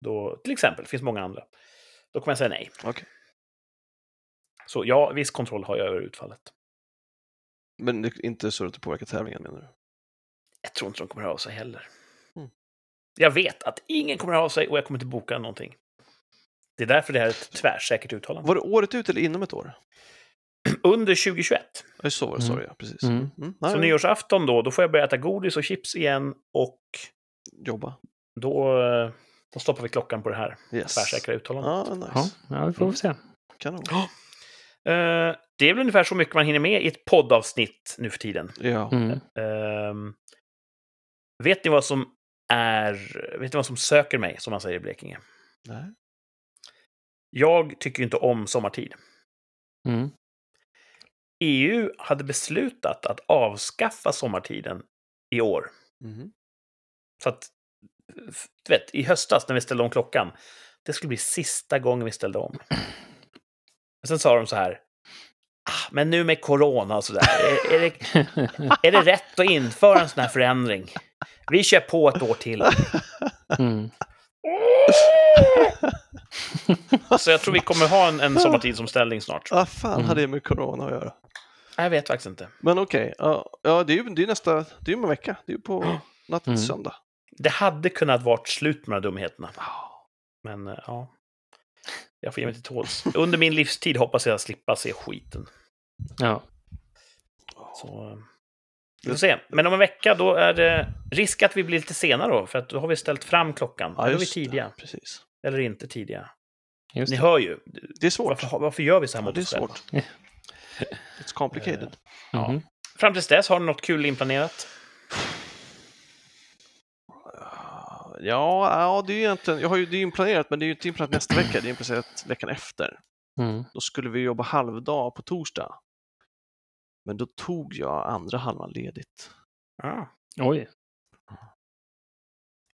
då till exempel, det finns många andra, då kommer jag säga nej. Okej. Så ja, viss kontroll har jag över utfallet. Men det är inte så att det påverkar tävlingen menar du? Jag tror inte de kommer höra av sig heller. Mm. Jag vet att ingen kommer höra av sig och jag kommer inte boka någonting. Det är därför det här är ett tvärsäkert uttalande. Var det året ut eller inom ett år? Under 2021. Ja, så var det, Mm. sa jag. Precis. Mm. Mm. Så nyårsafton då, då får jag börja äta godis och chips igen och Jobba. då, då stoppar vi klockan på det här Yes. tvärsäkra uttalandet. Ja, nice. Ja, ja, vi får väl se. Kanon. Eh, det är väl ungefär så mycket man hinner med i ett poddavsnitt nu för tiden. Ja. Mm. Ehm, vet ni vad som är... Vet ni vad som söker mig, som man säger i Blekinge? Nej. Jag tycker inte om sommartid. Mm. EU hade beslutat att avskaffa sommartiden i år. Mhm. Så att, du vet, i höstas när vi ställde om klockan, det skulle bli sista gången vi ställde om. Och sen sa de så här, ah, men nu med corona och sådär, är, är, det, är det rätt att införa en sån här förändring? Vi kör på ett år till. (laughs) Mm. (laughs) Så jag tror vi kommer ha en, en sommartidsomställning snart. Vad fan Mm. har det med corona att göra? Jag vet faktiskt inte. Men okej, ja, ja, det är ju det är nästa, det är ju om en vecka. Det är ju på natt till Mm. söndag. Det hade kunnat vara slut med de här dumheterna. Men eh, ja, jag får ge mig till tåls. Under min livstid hoppas jag slippa se skiten. Ja. Så, eh, vi får se. Men om en vecka då är det risk att vi blir lite sena då, för att då har vi ställt fram klockan. Ja, då är vi det. tidiga, Precis. eller inte tidiga. Just Ni det. hör ju. Det är svårt. Varför, varför gör vi så här Ja, mot det är oss själva? svårt. It's complicated. Ja. Mhm. Fram tills dess, har ni något kul inplanerat? Ja, ja, det är ju egentligen, jag har ju, det är ju planerat, men det är ju inte inplanerat nästa vecka, det är inplanerat veckan efter. Mm. Då skulle vi jobba halvdag på torsdag. Men då tog jag andra halvan ledigt. Ja. Oj.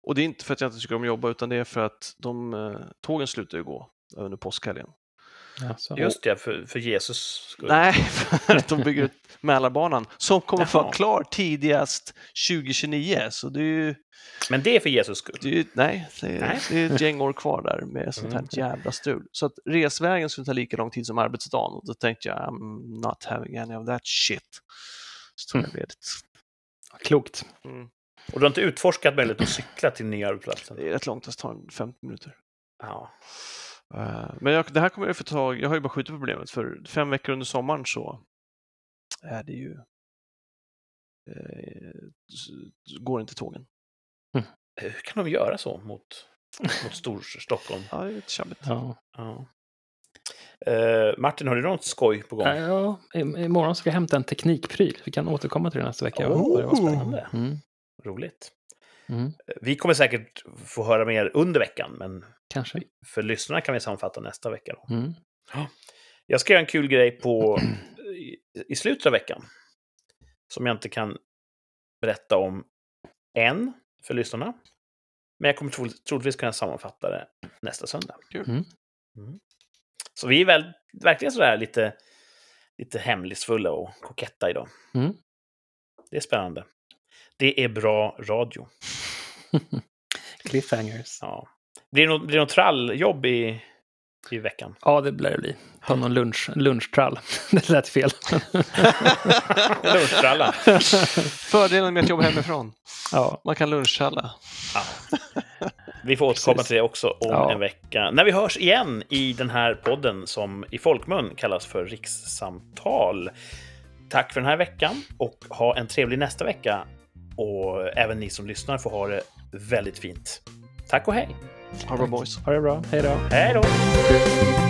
Och det är inte för att jag inte tycker om att jobba, utan det är för att de, eh, tågen slutar ju gå under påskhelgen. Alltså. Just det, för, för Jesus skull. Nej, (laughs) för att de bygger ut Mälarbanan som kommer att vara klar tidigast 2029. Så det är ju, Men det är för Jesus skull. det är, nej, det är, Nej. det är ett gäng år kvar där med sånt här Mm. jävla strul. Så att resvägen skulle ta lika lång tid som arbetsdagen och då tänkte jag, I'm not having any of that shit. Så tog jag ledigt. Klokt. Mm. Och du har inte utforskat möjligheten att cykla till nya arbetsplatsen? Det är rätt långt, det tar en 50 minuter. Ja. Eh, Men jag, det här kommer jag få tag Jag har ju bara skjutit på problemet för fem veckor under sommaren så är det ju eh, går inte tågen. Hur kan de göra så mot, (laughs) mot Stor-Stockholm? Ja, det är lite tjabbigt. Ja. Ja. Eh, Martin, har du något skoj på gång? Ja, imorgon ska jag hämta en teknikpryl. Vi kan återkomma till det nästa vecka. Åh, det var spännande. spännande. Mm, Roligt. Mm, Vi kommer säkert få höra mer under veckan, men kanske. för lyssnarna kan vi sammanfatta nästa vecka. Då. Mm. Jag ska göra en kul grej på, i, slutet av veckan. Som jag inte kan berätta om än för lyssnarna. Men jag kommer tro, troligtvis kunna sammanfatta det nästa söndag. Kul. Mm. Så vi är väl, verkligen sådär lite, lite hemlighetsfulla och koketta idag. Mm. Det är spännande. Det är bra radio. (laughs) Cliffhangers. Ja. Blir det något, blir det något tralljobb i, i veckan? Ja, det lär det bli. Ta någon lunch, lunchtrall. (laughs) det lät fel. (laughs) Lunchtralla. Fördelen med att jobba hemifrån. ja. Man kan lunchtralla. Ja. Vi får återkomma Precis. till det också om Ja. en vecka. När vi hörs igen i den här podden som i folkmun kallas för Rikssamtal. Tack för den här veckan och ha en trevlig nästa vecka. Och även ni som lyssnar får ha det väldigt fint. Tack och hej! Ha det bra boys. Ha det bra. Hej då. Hej då!